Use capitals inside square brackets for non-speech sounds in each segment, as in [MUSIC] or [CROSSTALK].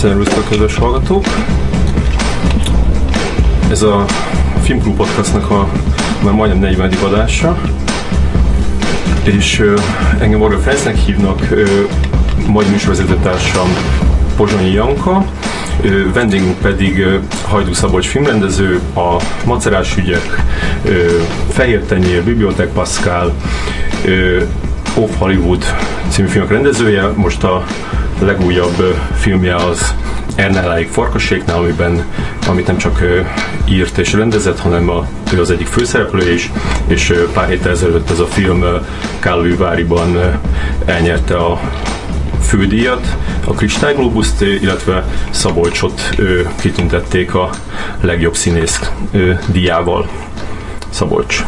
Szervusztok, kedves hallgatók! Ez a Filmklub Podcastnak a már majdnem 40. adása, és uh, engem Orga Fencnek hívnak, uh, mai műsorvezetőtársam Pozsonyi Janka, uh, vendégünk pedig uh, Hajdú Szabolcs filmrendező, a Macerás ügyek, uh, Fehér Tenyér, Bibliotek Pascal, uh, Off Hollywood című filmek rendezője, most a legújabb filmje az Ernáláig Farkaséknál, amiben, amit nem csak írt és rendezett, hanem a, ő az egyik főszereplő is, és pár héttel ezelőtt ez a film Kálvűváriban elnyerte a fődíjat, a Kristályglobuszt, illetve Szabolcsot kitüntették a legjobb színész díjával. Szabolcs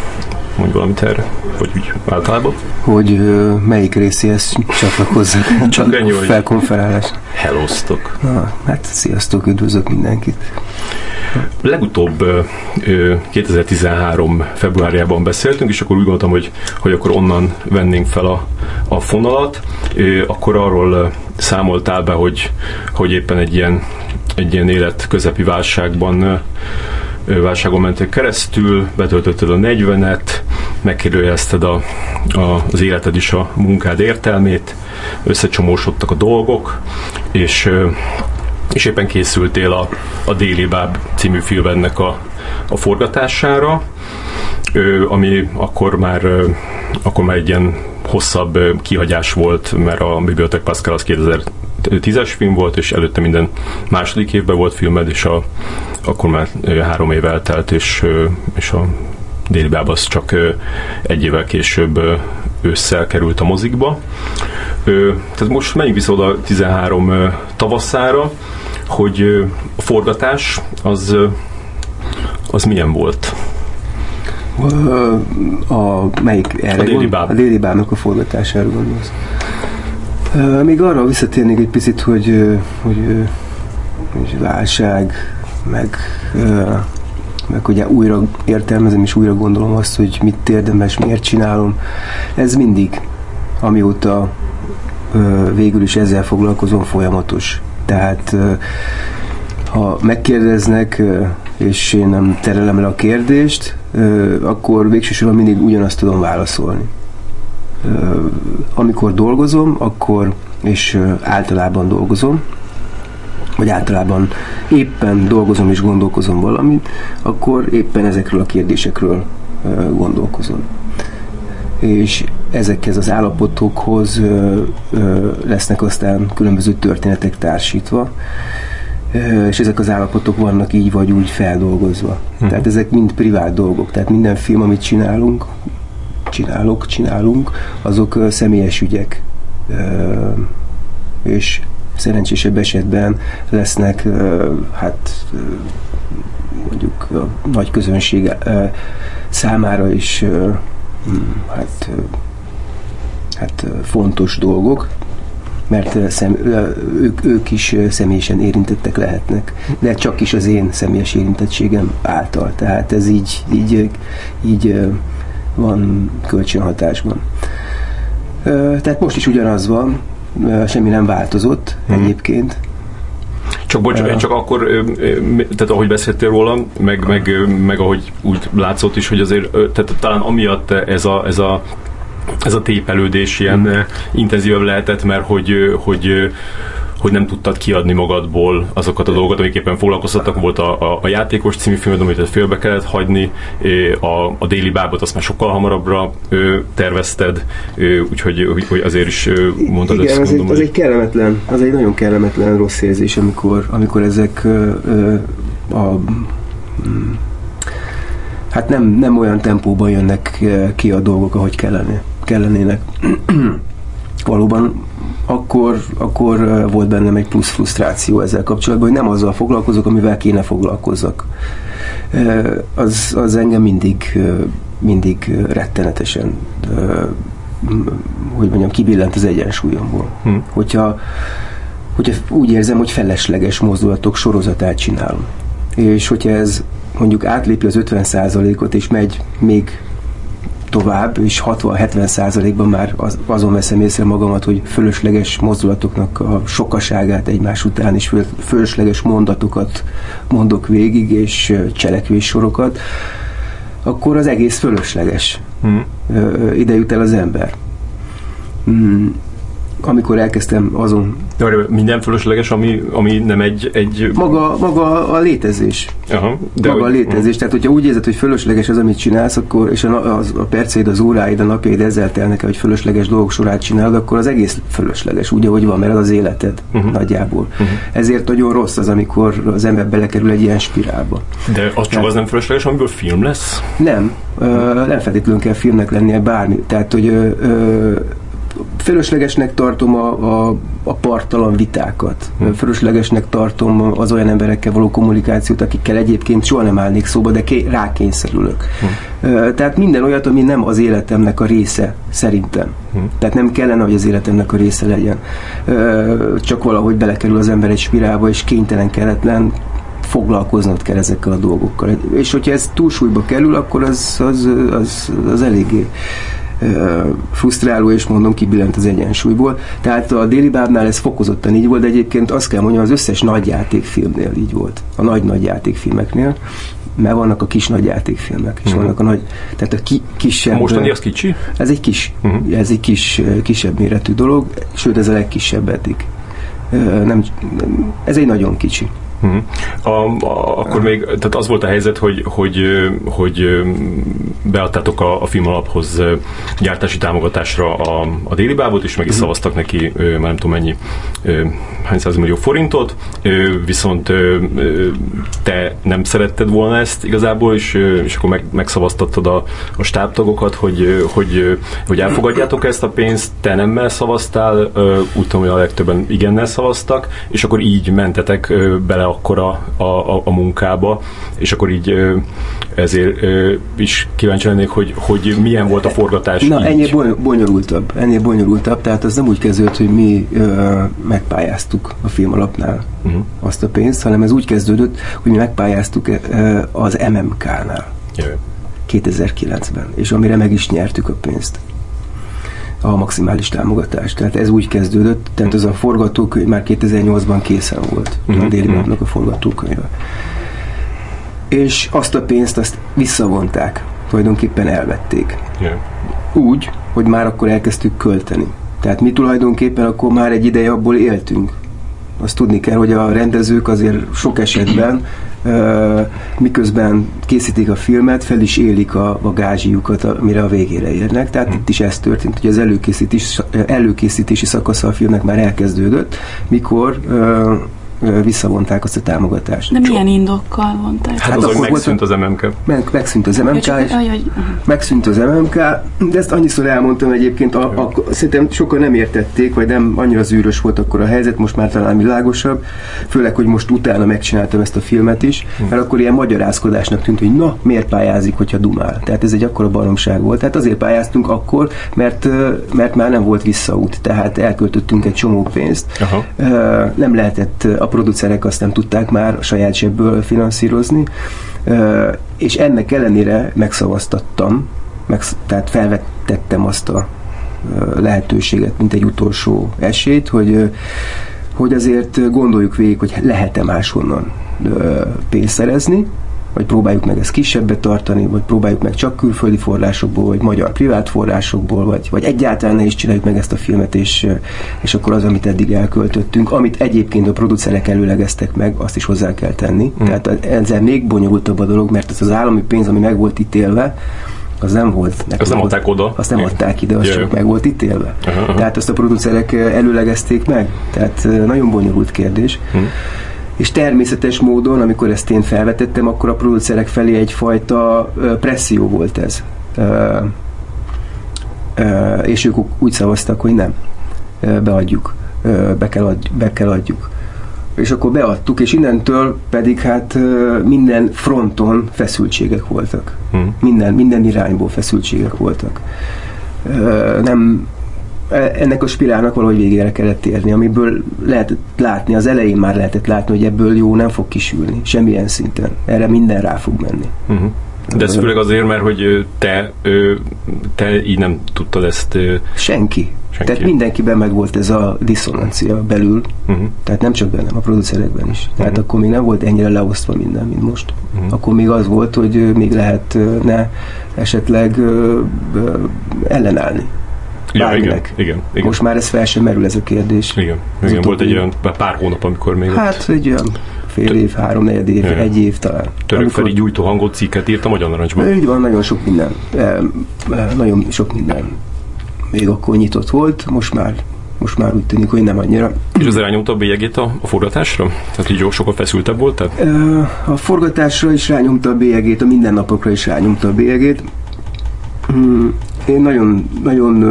mondj valamit erre, vagy úgy általában. Hogy ö, melyik részéhez csatlakozzak. [LAUGHS] Csak ennyi, hogy felkonferálás. Hellóztok. Na, hát sziasztok, üdvözlök mindenkit. Legutóbb 2013 februárjában beszéltünk, és akkor úgy gondoltam, hogy, hogy akkor onnan vennénk fel a, a fonalat. Akkor arról számoltál be, hogy, hogy éppen egy ilyen, egy ilyen életközepi válságban válságon mentél keresztül, betöltötted a 40-et, megkérdőjelezted a, a, az életed is a munkád értelmét, összecsomósodtak a dolgok, és, és éppen készültél a, a Déli Báb című filmednek a, a forgatására, ami akkor már, akkor már egy ilyen hosszabb kihagyás volt, mert a Bibliotek Pascal az 2010-es film volt, és előtte minden második évben volt filmed, és a, akkor már három év eltelt, és, és a Déli Báb az csak egy évvel később ősszel került a mozikba. Tehát most menjünk vissza oda 13 tavaszára, hogy a forgatás az, az milyen volt? A, melyik erre a Déli Báb. A Déli Bábnak a forgatására gondolsz. Még arra visszatérnék egy picit, hogy, hogy, hogy válság, meg meg ugye újra értelmezem és újra gondolom azt, hogy mit érdemes, miért csinálom. Ez mindig, amióta végül is ezzel foglalkozom folyamatos. Tehát ha megkérdeznek, és én nem terelem le a kérdést, akkor végsősorban mindig ugyanazt tudom válaszolni. Amikor dolgozom, akkor, és általában dolgozom, vagy általában éppen dolgozom és gondolkozom valamit, akkor éppen ezekről a kérdésekről gondolkozom. És ezekhez az állapotokhoz lesznek aztán különböző történetek társítva, és ezek az állapotok vannak így vagy úgy feldolgozva. Uh-huh. Tehát ezek mind privát dolgok. Tehát minden film, amit csinálunk, csinálok, csinálunk, azok személyes ügyek. És szerencsésebb esetben lesznek hát mondjuk a nagy közönség számára is hmm, hát, hát fontos dolgok, mert szem, ők, ők is személyesen érintettek lehetnek, de csak is az én személyes érintettségem által. Tehát ez így, így, így van kölcsönhatásban. Tehát most is ugyanaz van, semmi nem változott hmm. egyébként. Csak bocs, uh, csak akkor, tehát ahogy beszéltél róla, meg, meg, meg ahogy úgy látszott is, hogy azért, tehát talán amiatt ez a, ez a ez a tépelődés ilyen mm. intenzívebb lehetett, mert hogy, hogy hogy nem tudtad kiadni magadból azokat a dolgokat, amik éppen foglalkoztattak. Volt a, a, a játékos című film, amit félbe kellett hagyni, a, a déli bábot azt már sokkal hamarabbra tervezted, úgyhogy hogy azért is mondtad Igen, ezt. Az, mondom, egy, az egy kellemetlen, az egy nagyon kellemetlen rossz érzés, amikor, amikor ezek ö, a mm, hát nem, nem olyan tempóban jönnek ki a dolgok, ahogy kellene, kellenének. [CLEARS THROAT] Valóban akkor, akkor volt bennem egy plusz frusztráció ezzel kapcsolatban, hogy nem azzal foglalkozok, amivel kéne foglalkozzak. Az, az engem mindig, mindig rettenetesen hogy mondjam, kibillent az egyensúlyomból. Hm. Hogyha, hogyha úgy érzem, hogy felesleges mozdulatok sorozatát csinálom. És hogyha ez mondjuk átlépi az 50%-ot, és megy még tovább, és 60-70 százalékban már az, azon veszem észre magamat, hogy fölösleges mozdulatoknak a sokaságát egymás után, és föl, fölösleges mondatokat mondok végig, és cselekvéssorokat, akkor az egész fölösleges. Hmm. Ide jut el az ember. Hmm amikor elkezdtem azon... De minden fölösleges, ami, ami nem egy... egy... Maga, maga a létezés. Aha, de maga hogy... a létezés. Tehát, hogyha úgy érzed, hogy fölösleges az, amit csinálsz, akkor, és a, a, a perceid, az óráid, a napjaid ezzel telnek hogy fölösleges dolgok sorát csinálod, akkor az egész fölösleges, úgy, ahogy van, mert az az életed uh-huh. nagyjából. Uh-huh. Ezért nagyon rossz az, amikor az ember belekerül egy ilyen spirálba. De az csak Tehát, az nem fölösleges, amiből film lesz? Nem. Ö, nem feltétlenül kell filmnek lennie bármi. Tehát, hogy ö, ö, Fölöslegesnek tartom a, a, a partalan vitákat. Hm. Fölöslegesnek tartom az olyan emberekkel való kommunikációt, akikkel egyébként soha nem állnék szóba, de ké, rákényszerülök. Hm. Tehát minden olyat, ami nem az életemnek a része, szerintem. Hm. Tehát nem kellene, hogy az életemnek a része legyen. Csak valahogy belekerül az ember egy spirálba, és kénytelen, kelletlen foglalkoznod kell ezekkel a dolgokkal. És hogyha ez túlsúlyba kerül, akkor az, az, az, az eléggé frusztráló, és mondom, kibillent az egyensúlyból. Tehát a Déli Bábnál ez fokozottan így volt, de egyébként azt kell mondjam, az összes nagy játékfilmnél így volt. A nagy-nagy játékfilmeknél mert vannak a kis nagy játékfilmek, és uh-huh. vannak a nagy, tehát a ki, kisebb... A mostani az kicsi? Ez egy kis, uh-huh. ez egy kis, kisebb méretű dolog, sőt ez a legkisebb eddig. Nem, ez egy nagyon kicsi. Uh-huh. A, a, akkor még, tehát az volt a helyzet, hogy, hogy, hogy beadtátok a, a film alaphoz gyártási támogatásra a, a déli bábot, és meg is uh-huh. szavaztak neki, már nem tudom mennyi, hány millió forintot, viszont te nem szeretted volna ezt igazából, és, és akkor meg, megszavaztattad a, a stábtagokat, hogy, hogy, hogy elfogadjátok ezt a pénzt, te nemmel szavaztál, úgy tudom, hogy a legtöbben igennel szavaztak, és akkor így mentetek bele akkor a, a, a munkába, és akkor így ezért is kíváncsi lennék, hogy, hogy milyen volt a forgatás. Na, így. ennél bonyolultabb, ennél bonyolultabb, tehát az nem úgy kezdődött, hogy mi ö, megpályáztuk a film alapnál uh-huh. azt a pénzt, hanem ez úgy kezdődött, hogy mi megpályáztuk ö, az MMK-nál. Jö. 2009-ben, és amire meg is nyertük a pénzt a maximális támogatást. Tehát ez úgy kezdődött, tehát az a forgatókönyv már 2008-ban készen volt, uh-huh. a déli mhm. napnak a forgatókönyve. És azt a pénzt azt visszavonták, tulajdonképpen elvették. Yeah. Úgy, hogy már akkor elkezdtük költeni. Tehát mi tulajdonképpen akkor már egy ideje abból éltünk. Azt tudni kell, hogy a rendezők azért sok esetben miközben készítik a filmet, fel is élik a, a gázsiukat, amire a végére érnek. Tehát hmm. itt is ez történt, hogy az előkészítés, előkészítési szakasza a filmnek már elkezdődött, mikor visszavonták azt a támogatást. De milyen indokkal vonták? Hát, hát az, hogy megszűnt az MMK. Meg, megszűnt az MMK, ja, és aj, megszűnt az MMK, de ezt annyiszor elmondtam egyébként, a, a, szerintem sokan nem értették, vagy nem annyira zűrös volt akkor a helyzet, most már talán világosabb, főleg, hogy most utána megcsináltam ezt a filmet is, hm. mert akkor ilyen magyarázkodásnak tűnt, hogy na, miért pályázik, hogyha dumál. Tehát ez egy akkora baromság volt. Tehát azért pályáztunk akkor, mert, mert már nem volt visszaút, tehát elköltöttünk egy csomó pénzt. Aha. Nem lehetett a producerek azt nem tudták már a saját zsebből finanszírozni, és ennek ellenére megszavaztattam, meg, tehát felvettettem azt a lehetőséget, mint egy utolsó esélyt, hogy, hogy azért gondoljuk végig, hogy lehet-e máshonnan pénzt szerezni, vagy próbáljuk meg ezt kisebbet tartani, vagy próbáljuk meg csak külföldi forrásokból, vagy magyar privát forrásokból, vagy, vagy egyáltalán ne is csináljuk meg ezt a filmet, és, és akkor az, amit eddig elköltöttünk, amit egyébként a producerek előlegeztek meg, azt is hozzá kell tenni. Mm. Tehát ezzel még bonyolultabb a dolog, mert ez az állami pénz, ami meg volt ítélve, az nem volt. Azt nem adták oda? Azt nem Igen. adták ide, az Jaj. csak meg volt ítélve. Uh-huh. Tehát azt a producerek előlegezték meg. Tehát nagyon bonyolult kérdés. Uh-huh és természetes módon, amikor ezt én felvetettem, akkor a producerek felé egyfajta presszió volt ez. És ők úgy szavaztak, hogy nem, beadjuk, be kell, adj, be kell adjuk. És akkor beadtuk, és innentől pedig hát minden fronton feszültségek voltak. Hmm. Minden, minden irányból feszültségek voltak. Nem ennek a spirálnak valahogy végére kellett érni, amiből lehetett látni, az elején már lehetett látni, hogy ebből jó nem fog kisülni, semmilyen szinten. Erre minden rá fog menni. Uh-huh. De ez főleg azért, mert hogy te, te így nem tudtad ezt... Senki. Senki. Tehát mindenkiben meg volt ez a diszonancia belül, uh-huh. tehát nem csak bennem, a producerekben is. Tehát uh-huh. akkor még nem volt ennyire leosztva minden, mint most. Uh-huh. Akkor még az volt, hogy még lehetne esetleg ellenállni. Ja, igen, igen, igen. Most már ez fel sem merül ez a kérdés. Igen, igen volt egy olyan pár hónap, amikor még Hát egy olyan fél év, három, negyed év, igen. egy év talán. Török amikor... Feri gyújtó hangot cikket írt a Magyar Narancsban. Így van, nagyon sok minden. Nagyon sok minden még akkor nyitott volt, most már most már úgy tűnik, hogy nem annyira. És az rányomta a bélyegét a, a forgatásra? Tehát így sokkal feszültebb volt? Tehát? A forgatásra is rányomta a bélyegét, a mindennapokra is rányomta a bélyegét. Én nagyon, nagyon,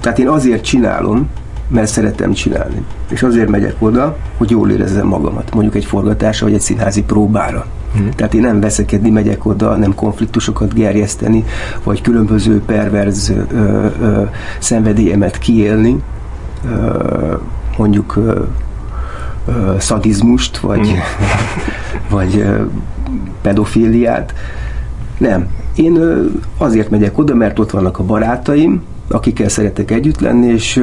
tehát én azért csinálom, mert szeretem csinálni. És azért megyek oda, hogy jól érezzem magamat, mondjuk egy forgatásra, vagy egy színházi próbára. Hmm. Tehát én nem veszekedni megyek oda, nem konfliktusokat gerjeszteni, vagy különböző perverz ö, ö, szenvedélyemet kiélni, ö, mondjuk ö, ö, szadizmust, vagy, hmm. vagy ö, pedofíliát. Nem. Én azért megyek oda, mert ott vannak a barátaim, akikkel szeretek együtt lenni, és,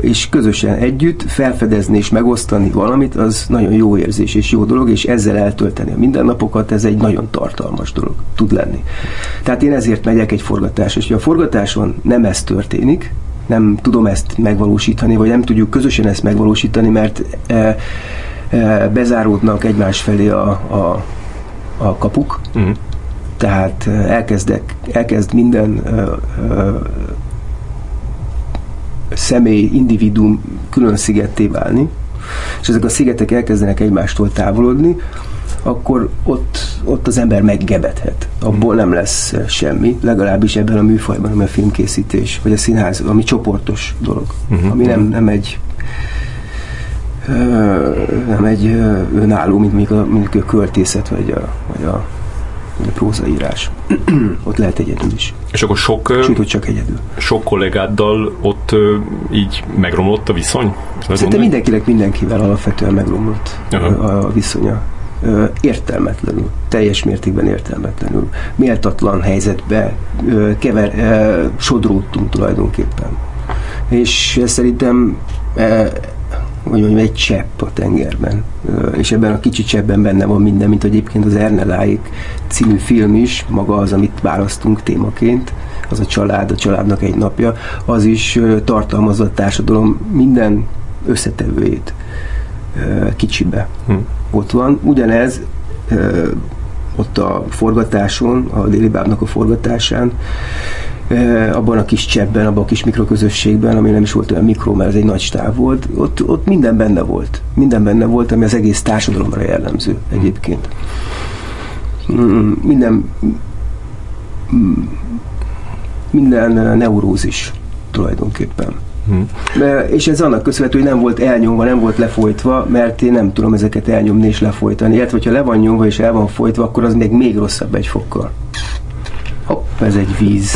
és közösen együtt felfedezni és megosztani valamit, az nagyon jó érzés és jó dolog, és ezzel eltölteni a mindennapokat, ez egy nagyon tartalmas dolog tud lenni. Tehát én ezért megyek egy forgatás, és a forgatáson nem ez történik, nem tudom ezt megvalósítani, vagy nem tudjuk közösen ezt megvalósítani, mert e, e, bezáródnak egymás felé a, a, a kapuk, uh-huh tehát elkezdek, elkezd minden személy, individuum külön szigetté válni, és ezek a szigetek elkezdenek egymástól távolodni, akkor ott, ott az ember meggebedhet. Abból nem lesz semmi, legalábbis ebben a műfajban, ami a filmkészítés, vagy a színház, ami csoportos dolog, uh-huh. ami nem, nem egy nem egy önálló, mint mondjuk a, mondjuk a költészet, vagy a, vagy a prózaírás. [CLEARS THROAT] ott lehet egyedül is. És akkor sok, Sőt, hogy csak egyedül. sok kollégáddal ott így megromlott a viszony? Szerintem mindenkinek mindenkivel alapvetően megromlott uh-huh. a viszonya. Értelmetlenül, teljes mértékben értelmetlenül. Méltatlan helyzetbe kever, sodródtunk tulajdonképpen. És szerintem hogy mondjam, egy csepp a tengerben. És ebben a kicsi cseppben benne van minden, mint egyébként az Erneláik című film is, maga az, amit választunk témaként, az a család, a családnak egy napja, az is tartalmazza a társadalom minden összetevőjét kicsibe. Hm. Ott van. Ugyanez ott a forgatáson, a déli bábnak a forgatásán abban a kis cseppben, abban a kis mikroközösségben, ami nem is volt olyan mikro, mert ez egy nagy stáv volt, ott, ott minden benne volt. Minden benne volt, ami az egész társadalomra jellemző egyébként. Mm, minden mm, minden neurózis tulajdonképpen. Hmm. És ez annak köszönhető, hogy nem volt elnyomva, nem volt lefolytva, mert én nem tudom ezeket elnyomni és lefolytani. Illetve, hogyha le van nyomva és el van folytva, akkor az még még rosszabb egy fokkal. Hopp, ez egy víz.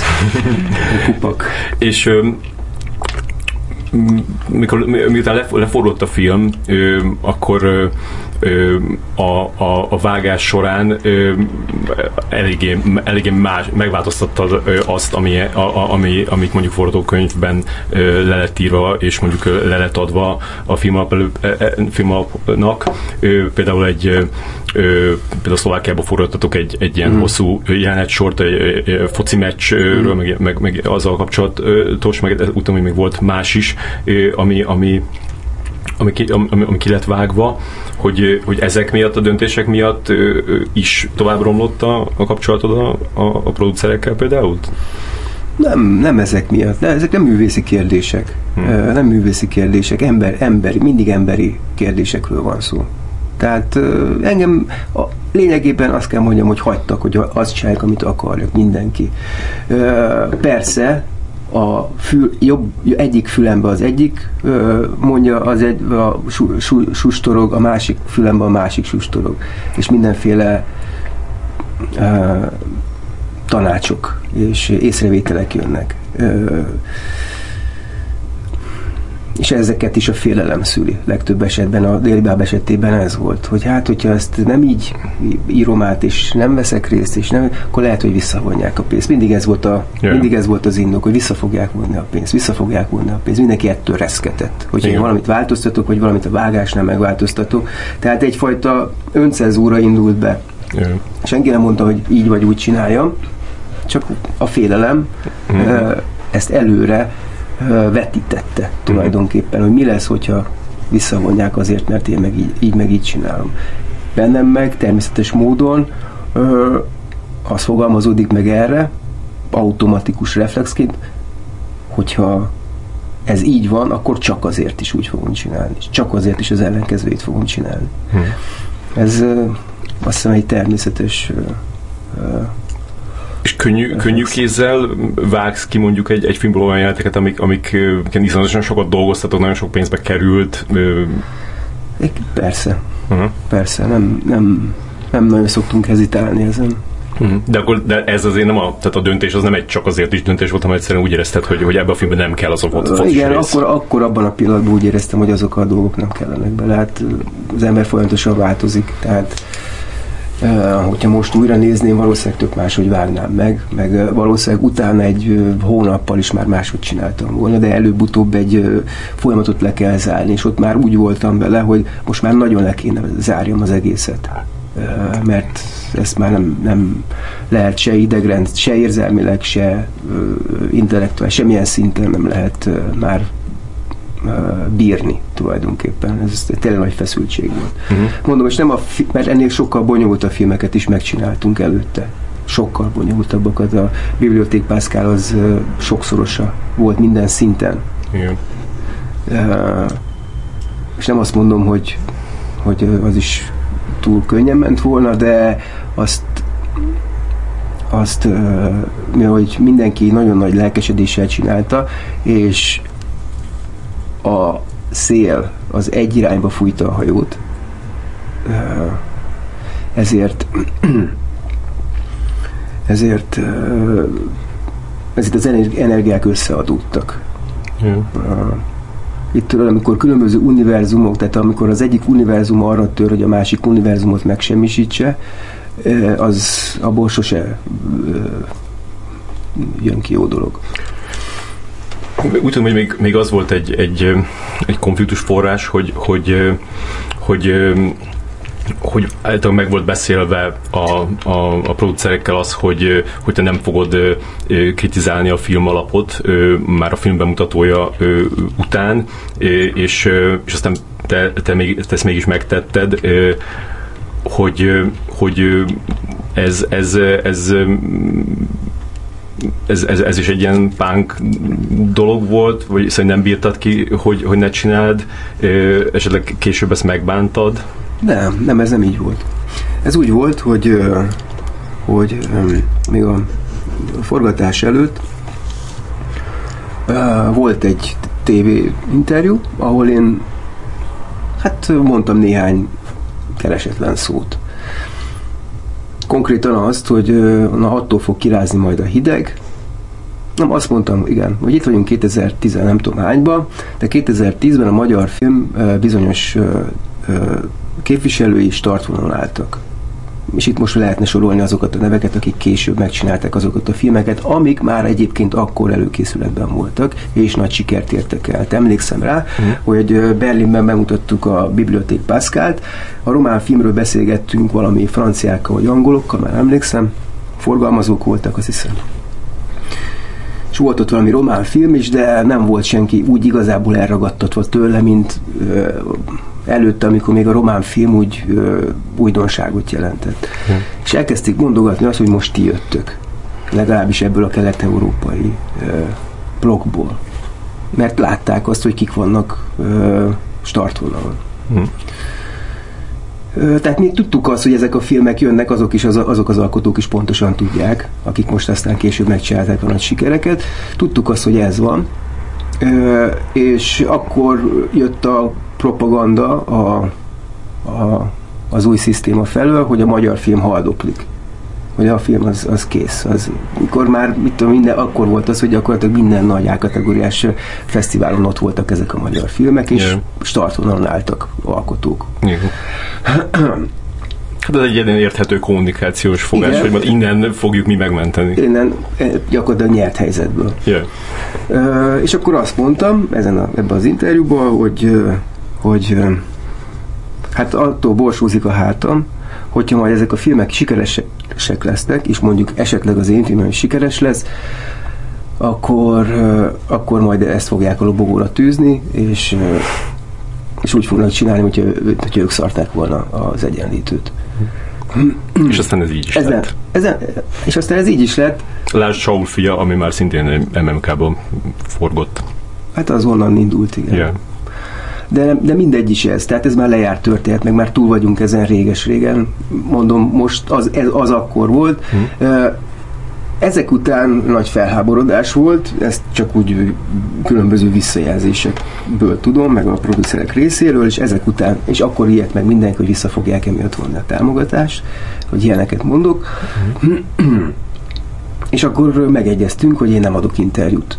egy kupak. És mikor, miután lefordult a film, akkor a, a, a vágás során eléggé, eléggé más, megváltoztatta azt, ami, a, ami, amit mondjuk forgatókönyvben le lett írva, és mondjuk le lett adva a filmalapnak. Például egy például Szlovákiában forgattatok egy, egy ilyen mm. hosszú jelenet sort, egy, egy foci meccsről, mm. meg, meg, meg azzal kapcsolatos, meg utána még volt más is, ami, ami ami ki, ami, ami ki lett vágva, hogy, hogy ezek miatt, a döntések miatt is tovább romlott a, a kapcsolatod a, a, a producerekkel például? Nem, nem ezek miatt. De ezek nem művészi kérdések. Hmm. Nem művészi kérdések. Ember, emberi, mindig emberi kérdésekről van szó. Tehát engem a, lényegében azt kell mondjam, hogy hagytak, hogy azt csinálják, amit akarják mindenki. Persze, a fül, jobb, egyik fülembe az egyik mondja, az egy, a su, su, sustorog, a másik fülembe a másik sustorog. És mindenféle uh, tanácsok és észrevételek jönnek. Uh, és ezeket is a félelem szüli. Legtöbb esetben, a délibáb esetében ez volt, hogy hát, hogyha ezt nem így írom át, és nem veszek részt, és nem, akkor lehet, hogy visszavonják a pénzt. Mindig ez volt, a, yeah. mindig ez volt az indok, hogy vissza fogják vonni a pénzt, vissza fogják vonni a pénzt. Mindenki ettől reszketett, hogy én valamit változtatok, vagy valamit a vágásnál megváltoztatok. Tehát egyfajta öncezúra indult be. Yeah. Senki nem mondta, hogy így vagy úgy csináljam, csak a félelem mm. ezt előre vetítette tulajdonképpen, hogy mi lesz, hogyha visszavonják azért, mert én meg így, így meg így csinálom. Bennem meg természetes módon ö, az fogalmazódik meg erre, automatikus reflexként, hogyha ez így van, akkor csak azért is úgy fogom csinálni. Csak azért is az ellenkezőjét fogom csinálni. Hmm. Ez ö, azt hiszem egy természetes ö, ö, és könnyű, könnyű kézzel vágsz ki mondjuk egy, egy filmből olyan jeleneteket, amik, amik iszonyatosan sokat dolgoztatok, nagyon sok pénzbe került. Persze. Uh-huh. Persze, nem, nem, nem nagyon szoktunk hezitálni ezen. Uh-huh. De akkor de ez azért nem a, tehát a döntés az nem egy csak azért is döntés volt, hanem egyszerűen úgy érezted, hogy, hogy ebben a filmben nem kell az a fot, uh, Igen, rész. akkor, akkor abban a pillanatban úgy éreztem, hogy azok a dolgok nem kellenek bele. Hát az ember folyamatosan változik, tehát hogyha most újra nézném, valószínűleg tök máshogy vágnám meg, meg valószínűleg utána egy hónappal is már máshogy csináltam volna, de előbb-utóbb egy folyamatot le kell zárni, és ott már úgy voltam vele, hogy most már nagyon le kéne zárjam az egészet. Mert ezt már nem, nem lehet se idegrend, se érzelmileg, se intellektuális, semmilyen szinten nem lehet már bírni tulajdonképpen. Ez tényleg nagy feszültség volt. Uh-huh. Mondom, és nem a fi- mert ennél sokkal bonyolultabb filmeket is megcsináltunk előtte. Sokkal bonyolultabbakat. A Biblioték Pascal az uh, sokszorosa volt minden szinten. Igen. Uh, és nem azt mondom, hogy, hogy az is túl könnyen ment volna, de azt azt, mivel hogy mindenki nagyon nagy lelkesedéssel csinálta, és a szél az egy irányba fújta a hajót, ezért [CLEARS THROAT] ezért ezért az energiák összeadódtak. Ja. Itt tudod, amikor különböző univerzumok, tehát amikor az egyik univerzum arra tör, hogy a másik univerzumot megsemmisítse, az abból sose jön ki jó dolog. Úgy tudom, hogy még, még az volt egy, egy, egy konfliktus forrás, hogy, hogy, hogy hogy általában meg volt beszélve a, a, a producerekkel az, hogy, hogy te nem fogod kritizálni a film alapot már a film bemutatója után, és, és aztán te, te, még, te ezt mégis megtetted, hogy, hogy ez, ez, ez ez, ez, ez is egy ilyen punk dolog volt, vagy szerintem bírtad ki, hogy, hogy ne csináld, esetleg később ezt megbántad? Nem, nem, ez nem így volt. Ez úgy volt, hogy, hogy még a forgatás előtt volt egy TV interjú, ahol én hát mondtam néhány keresetlen szót konkrétan azt, hogy na attól fog kirázni majd a hideg, nem, azt mondtam, igen, hogy itt vagyunk 2010 nem tudom hányban, de 2010-ben a magyar film bizonyos képviselői startvonalon álltak és itt most lehetne sorolni azokat a neveket, akik később megcsinálták azokat a filmeket, amik már egyébként akkor előkészületben voltak, és nagy sikert értek el. Emlékszem rá, mm. hogy Berlinben bemutattuk a Biblioték Pascalt, a román filmről beszélgettünk valami franciákkal vagy angolokkal, már emlékszem, forgalmazók voltak, azt hiszem és volt ott valami román film is, de nem volt senki úgy igazából elragadtatva tőle, mint előtte, amikor még a román film úgy ö, újdonságot jelentett. Ja. És elkezdték mondogatni azt, hogy most ti jöttök. Legalábbis ebből a kelet-európai ö, blokkból. Mert látták azt, hogy kik vannak ö, startvonalon. Hm. Tehát mi tudtuk azt, hogy ezek a filmek jönnek, azok is az, azok az alkotók is pontosan tudják, akik most aztán később megcsinálták a nagy sikereket. Tudtuk azt, hogy ez van. És akkor jött a propaganda a, a, az új szisztéma felől, hogy a magyar film haldoklik. Hogy a film az, az kész. Az, mikor már, mit tudom, minden, akkor volt az, hogy gyakorlatilag minden nagy A-kategóriás fesztiválon ott voltak ezek a magyar filmek, és Igen. startvonalon álltak alkotók. Hát ez egy ilyen érthető kommunikációs fogás, Igen. hogy majd innen fogjuk mi megmenteni. Innen eh, gyakorlatilag nyert helyzetből. Yeah. Ö, és akkor azt mondtam ezen a, ebben az interjúban, hogy, hogy hát attól borsózik a hátam, hogyha majd ezek a filmek sikeresek lesznek, és mondjuk esetleg az én filmem is sikeres lesz, akkor, akkor majd ezt fogják a lobogóra tűzni, és, és úgy fognak csinálni, hogyha, hogyha ők szarták volna az egyenlítőt. És aztán ez így is Ezen, lett. ezen, és aztán ez így is lett, Lásd Saul fia, ami már szintén MMK-ban forgott. hát az onnan indult, igen. Yeah. De, de mindegy is ez, tehát ez már lejárt történet, meg már túl vagyunk ezen réges-régen. Mondom, most az, ez, az akkor volt. Ö, Ezek után nagy felháborodás volt, ezt csak úgy különböző visszajelzésekből tudom, meg a producerek részéről, és ezek után, és akkor ilyet meg mindenki, hogy vissza fogják emiatt vonni a támogatást, hogy ilyeneket mondok. [CLEARS THROAT] és akkor megegyeztünk, hogy én nem adok interjút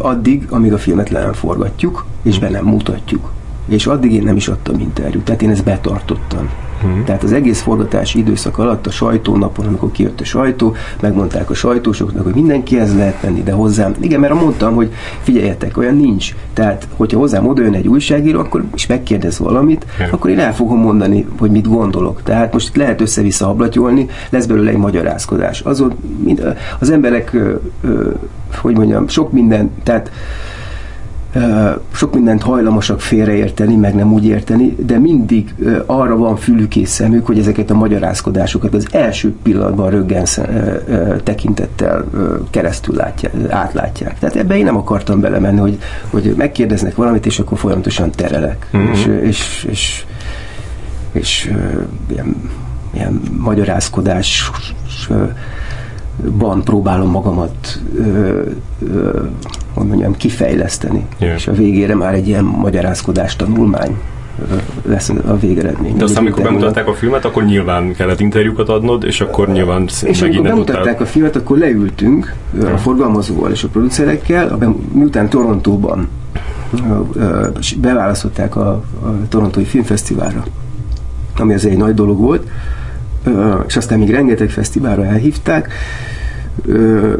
addig, amíg a filmet le nem forgatjuk, és be nem mutatjuk. És addig én nem is adtam interjút, tehát én ezt betartottam. Mhm. Tehát az egész forgatási időszak alatt a sajtónapon, amikor kijött a sajtó, megmondták a sajtósoknak, hogy mindenkihez lehet menni, de hozzám, igen, mert mondtam, hogy figyeljetek, olyan nincs. Tehát, hogyha hozzám oda jön egy újságíró, akkor is megkérdez valamit, Igen. akkor én el fogom mondani, hogy mit gondolok. Tehát most itt lehet össze-vissza hablatyolni, lesz belőle egy magyarázkodás. Azon mind, az emberek, hogy mondjam, sok minden, tehát sok mindent hajlamosak félreérteni, meg nem úgy érteni, de mindig arra van fülük és szemük, hogy ezeket a magyarázkodásokat az első pillanatban röggen tekintettel keresztül látják, átlátják. Tehát ebbe én nem akartam belemenni, hogy, hogy megkérdeznek valamit, és akkor folyamatosan terelek. Mhm. És, és, és, és ö, ilyen, ilyen magyarázkodás ban próbálom magamat ö, ö, hogy mondjam, kifejleszteni. Igen. És a végére már egy ilyen magyarázkodás tanulmány lesz a végeredmény. De aztán, amikor bemutatták a filmet, akkor nyilván kellett interjúkat adnod, és akkor nyilván és megint amikor bemutatták a filmet, akkor leültünk a forgalmazóval és a producerekkel, a bem- miután Torontóban beválasztották a, a Torontói Filmfesztiválra, ami azért egy nagy dolog volt, és aztán még rengeteg fesztiválra elhívták,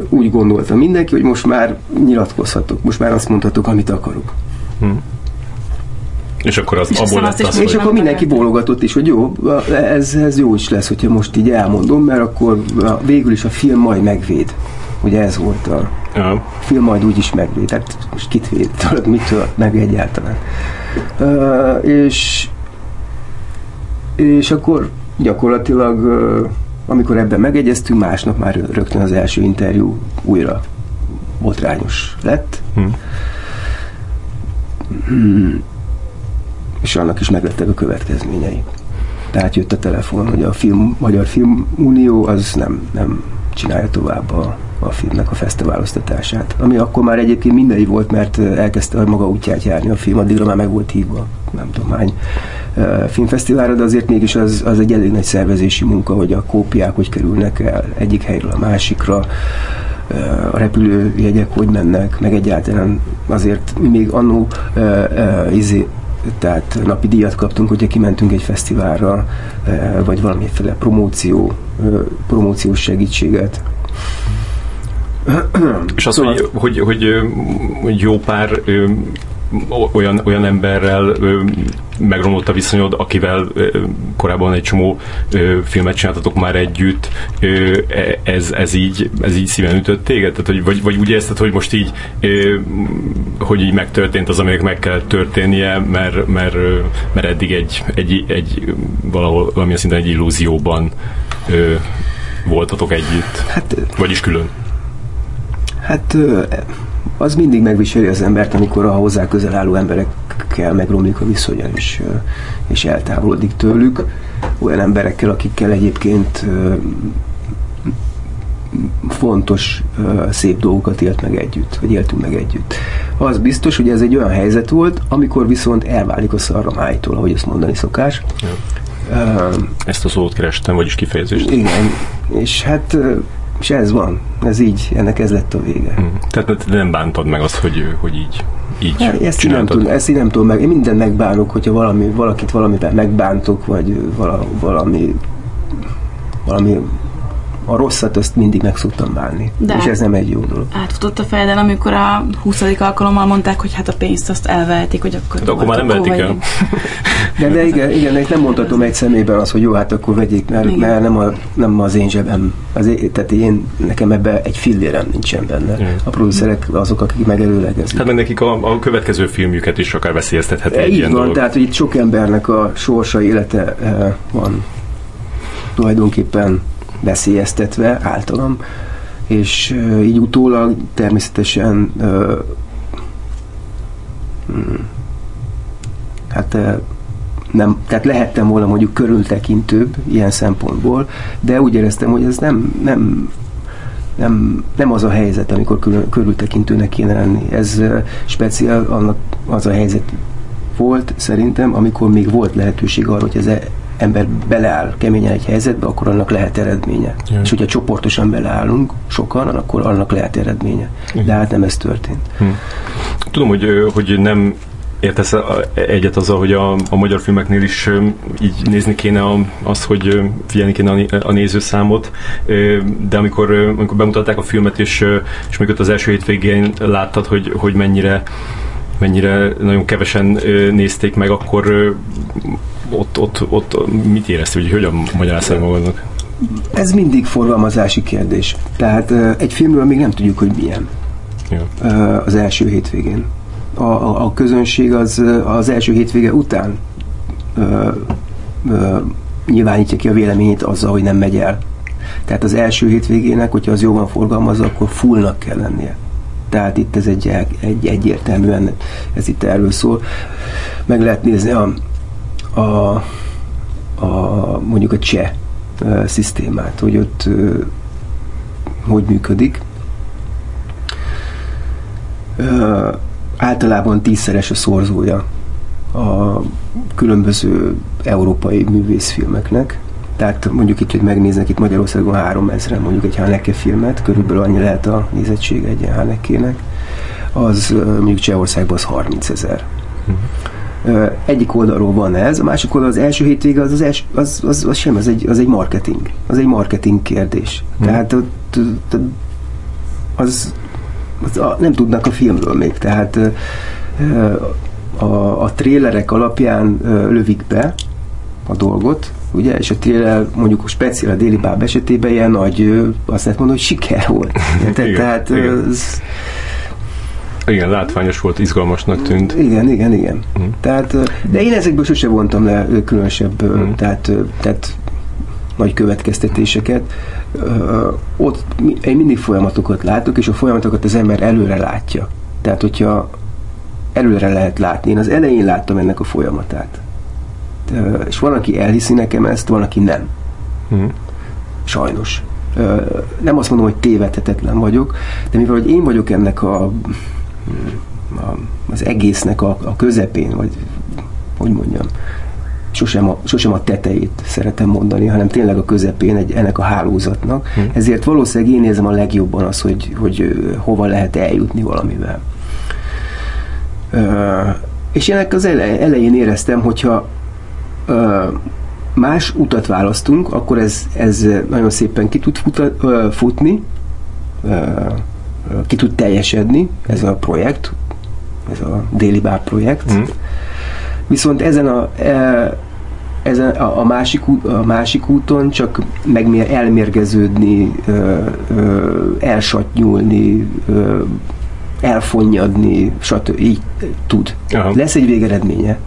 úgy gondolta mindenki, hogy most már nyilatkozhatok, most már azt mondhatok, amit akarok. És akkor az, És abból lett is az, mondta, És hogy... akkor mindenki bólogatott is, hogy jó, ez, ez jó is lesz, hogyha most így elmondom, mert akkor a- végül is a film majd megvéd. Ugye ez volt a Ja. film majd úgyis megvéd. Tehát most kit véd, tudod, mitől meg egyáltalán. Uh, és, és akkor gyakorlatilag, amikor ebben megegyeztünk, másnap már rögtön az első interjú újra botrányos lett. Hm. Hmm. És annak is meglettek a következményei. Tehát jött a telefon, hogy a film, Magyar Film Unió az nem, nem csinálja tovább a, a filmnek a fesztiválosztatását. Ami akkor már egyébként mindegy volt, mert elkezdte a maga útját járni a film, addigra már meg volt hívva, nem tudom hány filmfesztiválra, de azért mégis az, az egy elég nagy szervezési munka, hogy a kópiák hogy kerülnek el egyik helyről a másikra, a repülőjegyek hogy mennek, meg egyáltalán azért még annó izé, tehát napi díjat kaptunk, hogyha kimentünk egy fesztiválra, vagy valamiféle promóció, promóciós segítséget. És az, Szóval- hogy, hogy, hogy, hogy jó pár olyan, olyan emberrel megromlott a viszonyod, akivel korábban egy csomó filmet csináltatok már együtt, e- ez, ez, így, ez így szíven ütött téged? Tehát, hogy, vagy, vagy úgy érzted, hogy most így, hogy így megtörtént az, aminek meg kellett történnie, mert, mert, mert eddig egy, egy, egy valahol, valamilyen szinten egy illúzióban voltatok együtt, Hát vagyis külön. Hát az mindig megviseli az embert, amikor a hozzá közel álló emberekkel megromlik a viszonya, és, és eltávolodik tőlük. Olyan emberekkel, akikkel egyébként fontos, szép dolgokat élt meg együtt, vagy éltünk meg együtt. Az biztos, hogy ez egy olyan helyzet volt, amikor viszont elválik a szarramájtól, ahogy ezt mondani szokás. Ja. Uh, Ezt a szót kerestem, vagyis kifejezést. igen, és hát és ez van, ez így, ennek ez lett a vége. Mm. Tehát nem bántad meg azt, hogy, hogy így, így Hát, ezt, én nem tudom, ezt én nem tudom meg. Én mindent megbánok, hogyha valami, valakit valamivel megbántok, vagy vala, valami, valami a rosszat azt mindig meg szoktam bánni. De- És ez nem egy jó dolog. Átfutott a fejeden, amikor a 20. alkalommal mondták, hogy hát a pénzt azt elvehetik, hogy akkor... De akkor már nem vehetik el. De, de igen, igen, itt nem mondhatom egy személyben az, hogy jó, hát akkor vegyék, mert, Igen. mert nem, a, nem az én zsebem. Az, én- tehát én, nekem ebbe egy fillérem nincsen benne. Igen. A producerek azok, akik megelőlegezik. Hát meg nekik a, a következő filmjüket is akár veszélyeztetheti egy Így ilyen van, dolog. tehát hogy itt sok embernek a sorsa, élete eh, van tulajdonképpen veszélyeztetve általam, és így utólag természetesen eh, mm, hát nem, tehát lehettem volna mondjuk körültekintőbb ilyen szempontból, de úgy éreztem, hogy ez nem, nem nem, nem az a helyzet, amikor körül, körültekintőnek kéne lenni. Ez speciál annak az a helyzet volt szerintem, amikor még volt lehetőség arra, hogy az e- ember beleáll keményen egy helyzetbe, akkor annak lehet eredménye. Ja. És hogyha csoportosan beleállunk, sokan, akkor annak lehet eredménye. De hát nem ez történt. Tudom, hogy, hogy nem értesz egyet azzal, hogy a, a magyar filmeknél is így nézni kéne a, azt, hogy figyelni kéne a, a nézőszámot, de amikor, amikor bemutatták a filmet, és, és még ott az első hétvégén láttad, hogy, hogy mennyire mennyire nagyon kevesen nézték meg, akkor ott, ott, ott mit éreztél, hogy hogyan magyaráztál magadnak? Ez mindig forgalmazási kérdés. Tehát egy filmről még nem tudjuk, hogy milyen. Ja. az első hétvégén. A, a, a közönség az az első hétvége után ö, ö, nyilvánítja ki a véleményét azzal, hogy nem megy el. Tehát az első hétvégének, hogyha az jól van forgalmazva, akkor fullnak kell lennie. Tehát itt ez egy, egy egyértelműen, ez itt erről szól. Meg lehet nézni a, a, a mondjuk a cseh szisztémát, hogy ott hogy működik. Általában tízszeres a szorzója a különböző európai művészfilmeknek. Tehát mondjuk itt, hogy megnéznek itt Magyarországon 3000 mondjuk egy Haneke filmet, körülbelül annyi lehet a nézettség egy Hanekének, az mondjuk Csehországban az 30 ezer. Ö, Egyik oldalról van ez, a másik oldal az első hétvége az, az, els, az, az, az sem, az egy, az egy marketing. Az egy marketing kérdés. Tehát ott, ott az, az a, nem tudnak a filmről még, tehát a, a trélerek alapján lövik be a dolgot, ugye, és a tréler mondjuk speciál a déli báb esetében ilyen nagy, azt lehet mondani, hogy siker volt. Te, [LAUGHS] Igen, tehát igen. az, Igen, látványos volt, izgalmasnak tűnt. igen, igen, igen. Mhm. Tehát, de én ezekből sose vontam le különösebb, ö, Mhm. tehát, tehát nagy következtetéseket. Ott én mindig folyamatokat látok, és a folyamatokat az ember előre látja. Tehát, hogyha előre lehet látni. Én az elején láttam ennek a folyamatát. És van, aki elhiszi nekem ezt, van, aki nem. Mhm. Sajnos. Nem azt mondom, hogy tévedhetetlen vagyok, de mivel hogy én vagyok ennek a, a az egésznek a, a közepén, vagy hogy mondjam, sosem a, sosem a tetejét szeretem mondani, hanem tényleg a közepén egy, ennek a hálózatnak. Hm. Ezért valószínűleg én érzem a legjobban az, hogy, hogy hova lehet eljutni valamivel. Ö, és ennek az ele- elején éreztem, hogyha más utat választunk, akkor ez, ez nagyon szépen ki tud futa, futni, ki tud teljesedni ez a projekt, ez a Déli Bár projekt. Mhm. Viszont ezen a, e, ezen a, a, másik, a másik úton csak megmér, elmérgeződni, elsatnyulni, elfonnyadni, stb. így tud. Aha. Lesz egy végeredménye.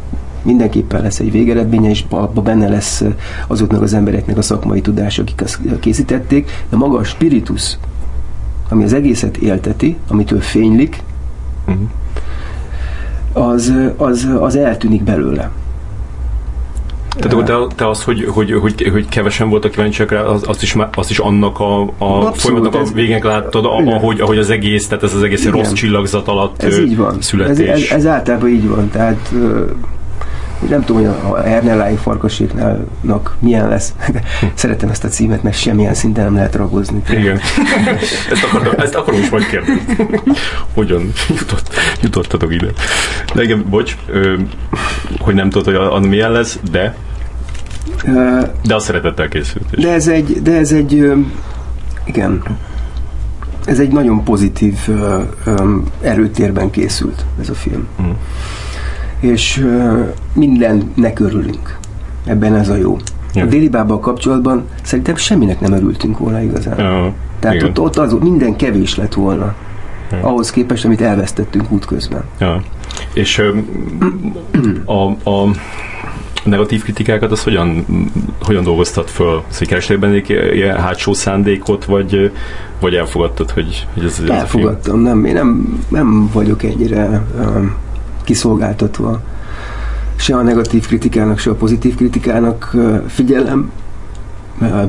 Mindenképpen lesz egy végeredménye, és abban benne lesz azoknak az embereknek a szakmai tudása, akik azt készítették, de maga a spiritus, ami az egészet élteti, amitől fénylik, Mhm. az, az, az eltűnik belőle. Tehát akkor te, te az, hogy, hogy, hogy, hogy kevesen voltak kíváncsiak rá, az, azt, is, má- azt is annak a, a Abszolút, folyamatnak a ez- végén láttad, a, ahogy, ahogy az egész, tehát ez az egész Igen. rossz csillagzat alatt Ez így van. Ez, születés. ez, ez általában így van. Tehát nem tudom, hogy a Ernellái farkaséknak milyen lesz, [LAUGHS] szeretem ezt a címet, mert semmilyen szinten nem lehet ragozni. Igen. [LAUGHS] Ezt akarom, ezt akarom is majd kérdezni. Hogyan jutott, jutottatok ide? De igen, bocs, hogy nem tudod, hogy az milyen lesz, de de a szeretettel készült. De ez egy, de ez egy igen, ez egy nagyon pozitív erőtérben készült ez a film. Mm és mindennek örülünk. Ebben ez a jó. Ja. A déli bábbal kapcsolatban szerintem semminek nem örültünk volna igazán. Ja, Tehát ott, ott az, minden kevés lett volna. Ja. Ahhoz képest, amit elvesztettünk útközben. Ja. És a, a negatív kritikákat az hogyan, hogyan dolgoztat föl? Szóval benne ilyen hátsó szándékot, vagy, vagy elfogadtad, hogy, hogy ez, ez Elfogadtam, nem, én nem, nem vagyok ennyire um, kiszolgáltatva se a negatív kritikának, se a pozitív kritikának figyelem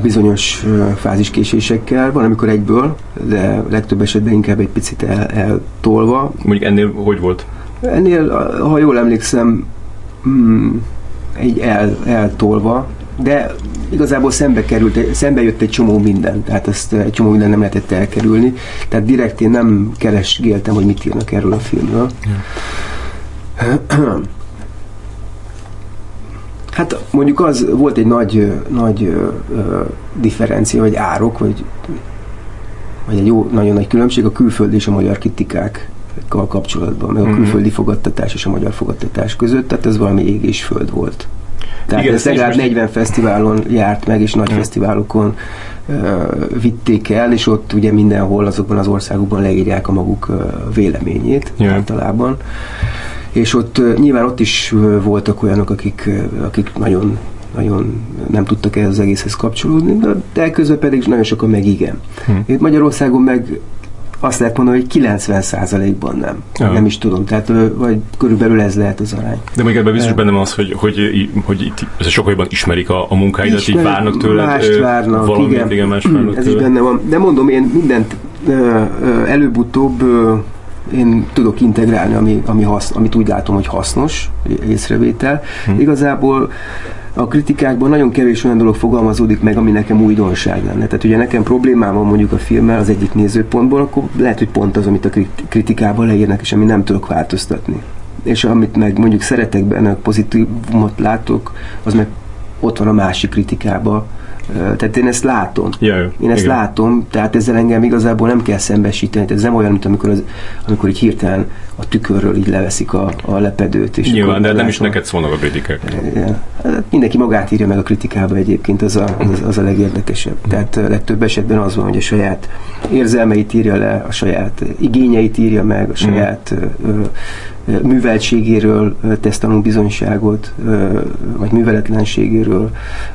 bizonyos fáziskésésekkel, van amikor egyből, de legtöbb esetben inkább egy picit el, eltolva. Mondjuk ennél hogy volt? Ennél, ha jól emlékszem, hmm, egy el, eltolva, de igazából szembe került, szembe jött egy csomó minden, tehát ezt egy csomó minden nem lehetett elkerülni, tehát direkt én nem keresgéltem, hogy mit írnak erről a filmről. Ja. [CLEARS THROAT] Hát mondjuk az volt egy nagy, nagy ö, ö, differencia, vagy árok, vagy, vagy egy jó, nagyon nagy különbség a külföldi és a magyar kritikákkal kapcsolatban, meg a mhm. külföldi fogadtatás és a magyar fogadtatás között, tehát ez valami ég és föld volt. Tehát Igen, ez legalább 40 fesztiválon járt meg, és nagy hmm. fesztiválokon uh, vitték el, és ott ugye mindenhol azokban az országokban leírják a maguk uh, véleményét yeah. általában és ott nyilván ott is voltak olyanok, akik, akik nagyon nagyon nem tudtak ehhez az egészhez kapcsolódni, de közben pedig nagyon sokan meg igen. Hm. Itt Magyarországon meg azt lehet mondani, hogy 90%-ban nem. Ja. Nem is tudom, tehát vagy körülbelül ez lehet az arány. De még ebben biztos bennem az, hogy, hogy, hogy itt sokkal ismerik a, a munkáidat, így várnak tőled. Mást várnak, valamit, igen. igen más várnak Ez tőled. is benne van. De mondom, én mindent előbb-utóbb én tudok integrálni, ami, ami hasz, amit úgy látom, hogy hasznos észrevétel. Hm. Igazából a kritikákban nagyon kevés olyan dolog fogalmazódik meg, ami nekem újdonság lenne. Tehát ugye nekem problémám van mondjuk a filmmel az egyik nézőpontból, akkor lehet, hogy pont az, amit a kritikában leírnak, és ami nem tudok változtatni. És amit meg mondjuk szeretek benne, pozitívumot látok, az meg ott van a másik kritikában, tehát én ezt látom. Yeah, én ezt igen. látom, tehát ezzel engem igazából nem kell szembesíteni. Tehát ez nem olyan, mint amikor, az, amikor így hirtelen a tükörről így leveszik a, a lepedőt. És Nyilván, de nem is neked szólnak a kritikák. Igen. Hát mindenki magát írja meg a kritikába egyébként, az a, az, az a legérdekesebb. Tehát legtöbb esetben az van, hogy a saját érzelmeit írja le, a saját igényeit írja meg, a saját mm műveltségéről tesz bizonyságot, vagy műveletlenségéről,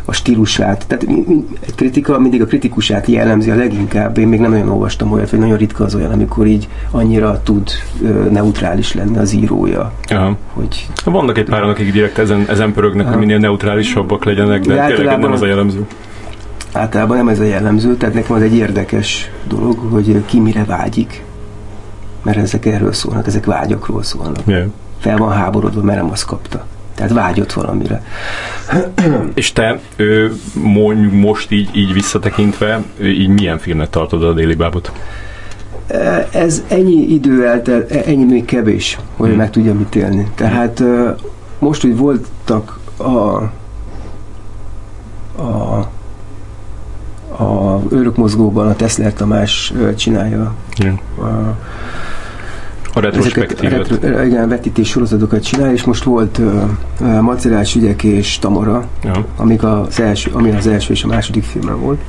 a stílusát. Tehát egy kritika mindig a kritikusát jellemzi a leginkább. Én még nem nagyon olvastam olyat, vagy nagyon ritka az olyan, amikor így annyira tud neutrális lenni az írója. Aha. Hogy Vannak egy pár, akik direkt ezen, ezen pörögnek, hogy minél neutrálisabbak legyenek, de, de tényleg nem az a jellemző. Általában nem ez a jellemző, tehát nekem az egy érdekes dolog, hogy ki mire vágyik mert ezek erről szólnak, ezek vágyakról szólnak. Yeah. Fel van háborodva, mert nem azt kapta. Tehát vágyott valamire. [CLEARS THROAT] És te ő, most így, így visszatekintve, így milyen filmnek tartod a déli bábot? Ez ennyi idő eltelt, ennyi még kevés, hogy hmm. meg tudjam ítélni. Tehát most, hogy voltak a, a a őrök mozgóban a Tesler Tamás csinálja yeah. a, a retrospektívet. Retro, igen, vetítés sorozatokat csinál, és most volt uh, uh, Macerás ügyek és Tamara, ja. amik az első, ami az első és a második filmem volt.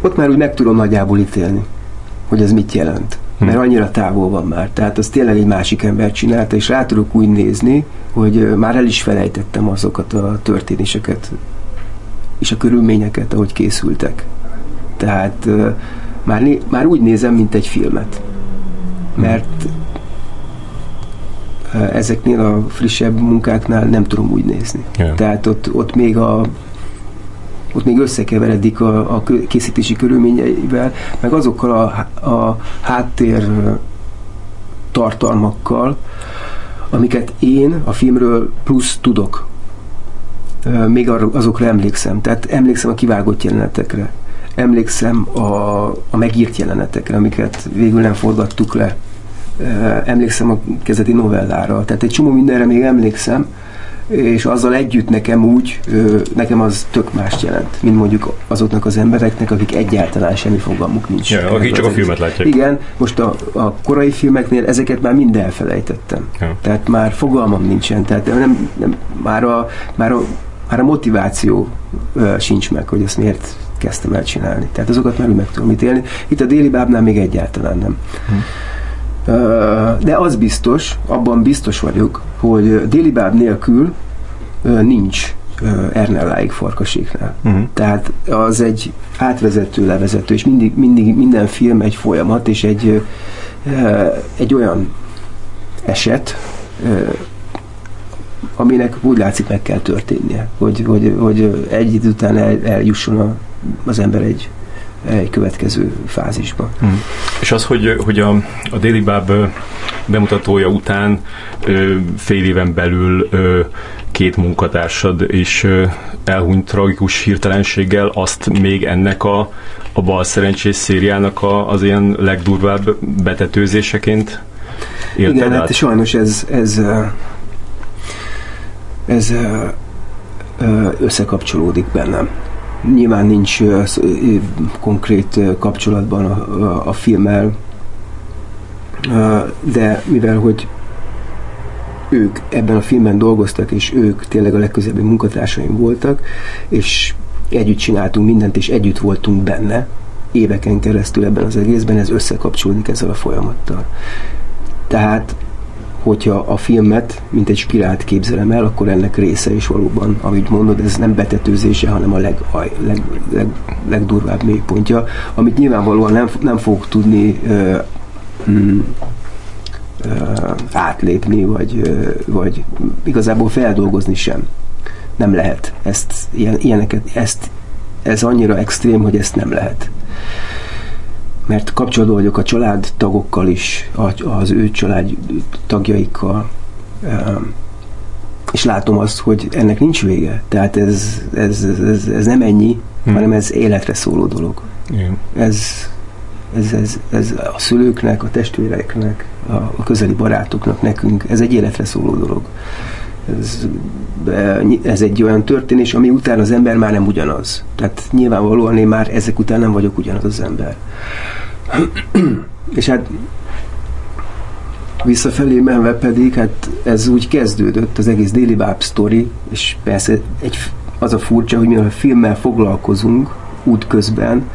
Ott már úgy meg tudom nagyjából ítélni, hogy ez mit jelent. Hm. Mert annyira távol van már. Tehát az tényleg egy másik ember csinálta, és rá tudok úgy nézni, hogy már el is felejtettem azokat a történéseket és a körülményeket, ahogy készültek. Tehát már, már úgy nézem, mint egy filmet mert ezeknél a frissebb munkáknál nem tudom úgy nézni. Yeah. Tehát ott, ott még a ott még összekeveredik a, a készítési körülményeivel, meg azokkal a, a háttér tartalmakkal, amiket én a filmről plusz tudok. Még azokra emlékszem. Tehát emlékszem a kivágott jelenetekre. Emlékszem a, a megírt jelenetekre, amiket végül nem forgattuk le. Emlékszem a kezdeti novellára. Tehát egy csomó mindenre még emlékszem, és azzal együtt nekem úgy, nekem az tök mást jelent, mint mondjuk azoknak az embereknek, akik egyáltalán semmi fogalmuk nincs. Ja, akik csak a filmet látják. Igen, most a, a korai filmeknél ezeket már mind elfelejtettem. Ja. Tehát már fogalmam nincsen, tehát nem, nem, már, a, már, a, már a motiváció uh, sincs meg, hogy ezt miért kezdtem el csinálni. Tehát azokat már meg tudom ítélni. Itt a déli bábnál még egyáltalán nem. Hm. De az biztos, abban biztos vagyok, hogy déli báb nélkül nincs Ernelláig farkaséknál. Uh-huh. Tehát az egy átvezető, levezető, és mindig, mindig minden film egy folyamat, és egy, egy olyan eset, aminek úgy látszik meg kell történnie, hogy, hogy, hogy egy idő után el, eljusson a, az ember egy egy következő fázisba. Hmm. És az, hogy, hogy a, a Déli Báb bemutatója után fél éven belül két munkatársad is elhunyt tragikus hirtelenséggel, azt még ennek a, a bal szerencsés szériának a, az ilyen legdurvább betetőzéseként élted Igen, át? hát sajnos ez, ez, ez összekapcsolódik bennem nyilván nincs konkrét kapcsolatban a, a, a filmmel, de mivel hogy ők ebben a filmben dolgoztak, és ők tényleg a legközelebbi munkatársaim voltak, és együtt csináltunk mindent, és együtt voltunk benne, éveken keresztül ebben az egészben, ez összekapcsolódik ezzel a folyamattal. Tehát hogyha a filmet, mint egy spirált képzelem el, akkor ennek része is valóban, amit mondod, ez nem betetőzése, hanem a leg, leg, leg, legdurvább mélypontja, amit nyilvánvalóan nem, nem fog tudni ö, mm, ö, átlépni, vagy, ö, vagy igazából feldolgozni sem. Nem lehet ezt, ilyen, ilyeneket, ezt, ez annyira extrém, hogy ezt nem lehet mert kapcsolatban vagyok a családtagokkal is, az ő család tagjaikkal, és látom azt, hogy ennek nincs vége. Tehát ez, ez, ez, ez nem ennyi, hmm. hanem ez életre szóló dolog. Igen. Ez, ez, ez, ez a szülőknek, a testvéreknek, a, a közeli barátoknak, nekünk, ez egy életre szóló dolog. Ez, ez egy olyan történés, ami után az ember már nem ugyanaz. Tehát nyilvánvalóan én már ezek után nem vagyok ugyanaz az ember. És hát visszafelé menve pedig, hát ez úgy kezdődött, az egész Daily Bab story, és persze egy, az a furcsa, hogy mivel a filmmel foglalkozunk útközben,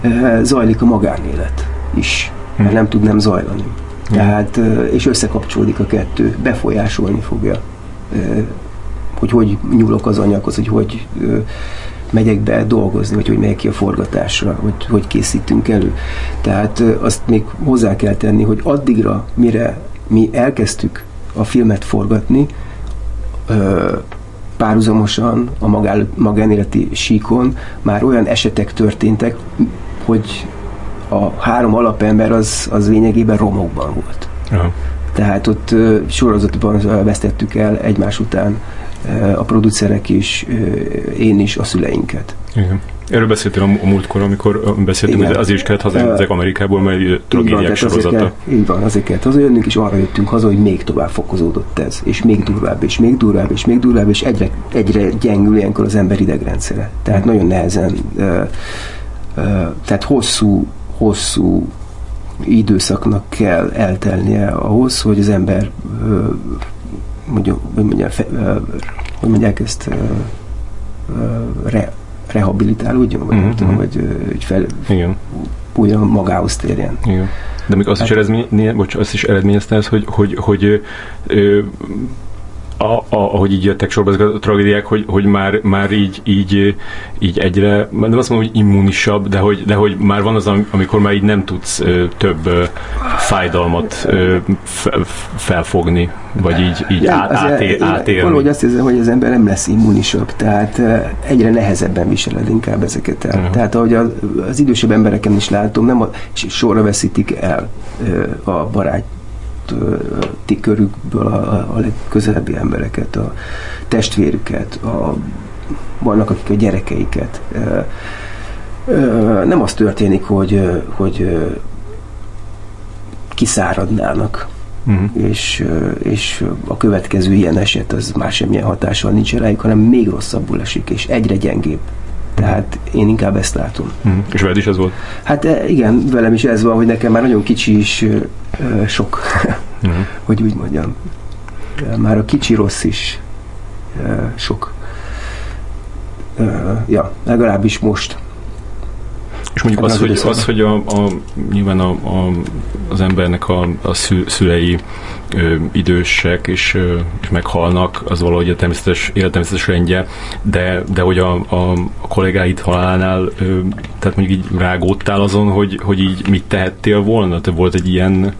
eh, zajlik a magánélet is, mert nem tud nem zajlani. Tehát, eh, és összekapcsolódik a kettő, befolyásolni fogja, hogy hogy nyúlok az anyaghoz, hogy hogy megyek be dolgozni, vagy hogy megyek ki a forgatásra, vagy hogy készítünk elő. Tehát azt még hozzá kell tenni, hogy addigra, mire mi elkezdtük a filmet forgatni, párhuzamosan a magánéleti síkon már olyan esetek történtek, hogy a három alapember az, az lényegében romokban volt. Aha. Tehát ott sorozatban vesztettük el egymás után a producerek is, én is a szüleinket. Igen. Erről beszéltél a múltkor, amikor beszéltünk, hogy azért is kellett hazajönni ezek Amerikából, mert tragédiák sorozata. Azért kell, így van, azért kellett hazajönnünk, és arra jöttünk haza, hogy még tovább fokozódott ez, és még durvább, és még durvább, és még durvább, és egyre, egyre gyengül ilyenkor az ember idegrendszere. Tehát nagyon nehezen, tehát hosszú, hosszú időszaknak kell eltelnie ahhoz, hogy az ember mondjuk, hogy mondják, hogy mondják ezt re, rehabilitálódjon, vagy mm-hmm. nem tudom, vagy hogy fel, Igen. újra magához térjen. Igen. De még azt, hát, is eredmény, bocs, azt is eredményezte ez, hogy, hogy, hogy ö, a, a, ahogy így jöttek sorba ezek a tragédiák, hogy, hogy már, már így, így, így egyre, nem azt mondom, hogy immunisabb, de hogy, de hogy már van az, amikor már így nem tudsz ö, több ö, fájdalmat ö, felfogni, vagy így, így nem, át, átél, átélni. Valahogy azt hiszem, hogy az ember nem lesz immunisabb, tehát egyre nehezebben viseled inkább ezeket el. Uh-huh. Tehát ahogy az, az idősebb embereken is látom, nem a, sorra veszítik el a barát családi körükből a, a legközelebbi embereket, a testvérüket, a, vannak akik a gyerekeiket. Nem az történik, hogy, hogy kiszáradnának, uh-huh. és, és a következő ilyen eset az már semmilyen hatással nincs rájuk, hanem még rosszabbul esik, és egyre gyengébb. Tehát én inkább ezt látom. Uh-huh. És veled is ez volt? Hát igen, velem is ez van, hogy nekem már nagyon kicsi is uh, sok, uh-huh. [LAUGHS] hogy úgy mondjam. Már a kicsi rossz is uh, sok. Uh, ja, legalábbis most. És mondjuk hát az, hogy, az, hogy a, a, nyilván a, a, az embernek a, a szülei ö, idősek és, ö, és meghalnak, az valahogy a természetes, élettermészetes rendje, de, de hogy a, a, a kollégáid halálánál, ö, tehát mondjuk így rágódtál azon, hogy, hogy így mit tehettél volna? Te volt egy ilyen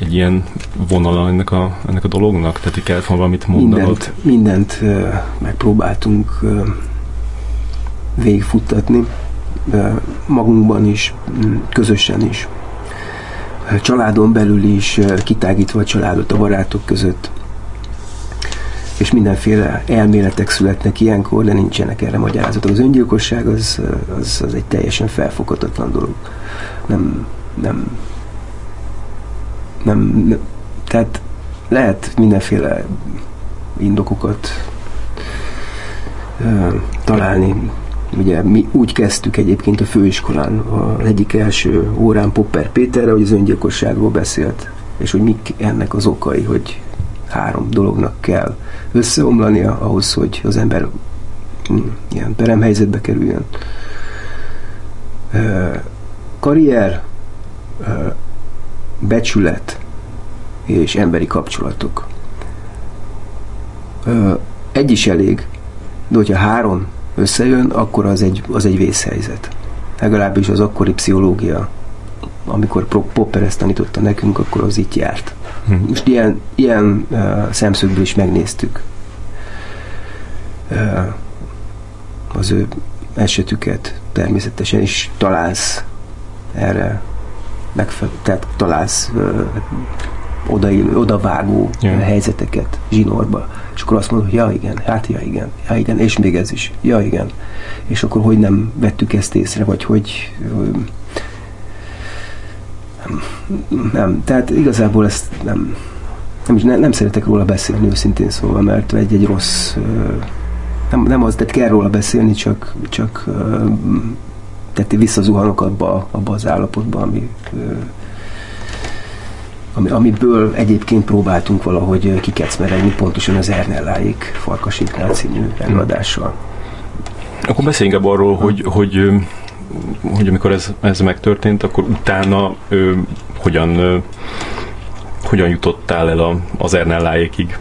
egy ilyen vonala ennek a, ennek a dolognak? Tehát, hogy kellett volna valamit mondanod? Mindent, mindent ö, megpróbáltunk ö, végigfuttatni magunkban is, közösen is, családon belül is, kitágítva a családot a barátok között, és mindenféle elméletek születnek ilyenkor, de nincsenek erre magyarázatok. Az öngyilkosság az, az, az egy teljesen felfoghatatlan dolog. Nem, nem, nem, nem tehát lehet mindenféle indokokat találni Ugye mi úgy kezdtük egyébként a főiskolán, az egyik első órán Popper Péterre, hogy az öngyilkosságról beszélt, és hogy mik ennek az okai, hogy három dolognak kell összeomlania ahhoz, hogy az ember hm, ilyen peremhelyzetbe kerüljön. Karrier, becsület és emberi kapcsolatok. Egy is elég, de hogyha három összejön, akkor az egy, az egy vészhelyzet. Legalábbis az akkori pszichológia, amikor Popper ezt tanította nekünk, akkor az itt járt. Hmm. Most ilyen, ilyen uh, szemszögből is megnéztük uh, az ő esetüket természetesen is találsz erre megfelelő, tehát találsz uh, oda, odavágó yeah. helyzeteket zsinórba. És akkor azt mondod, hogy ja igen, hát ja igen, ja igen, és még ez is, ja igen. És akkor hogy nem vettük ezt észre, vagy hogy nem, tehát igazából ezt nem, nem, nem, nem szeretek róla beszélni őszintén szóval, mert egy, egy rossz nem, nem az, tehát kell róla beszélni, csak, csak tehát visszazuhanok abba, abba az állapotba, ami ami, amiből egyébként próbáltunk valahogy kikecmeregni pontosan az Ernelláik Farkasinknál című előadással. Akkor beszéljünk ebből arról, hogy, hogy, hogy amikor ez, ez megtörtént, akkor utána ö, hogyan, ö, hogyan jutottál el a, az Ernelláékig?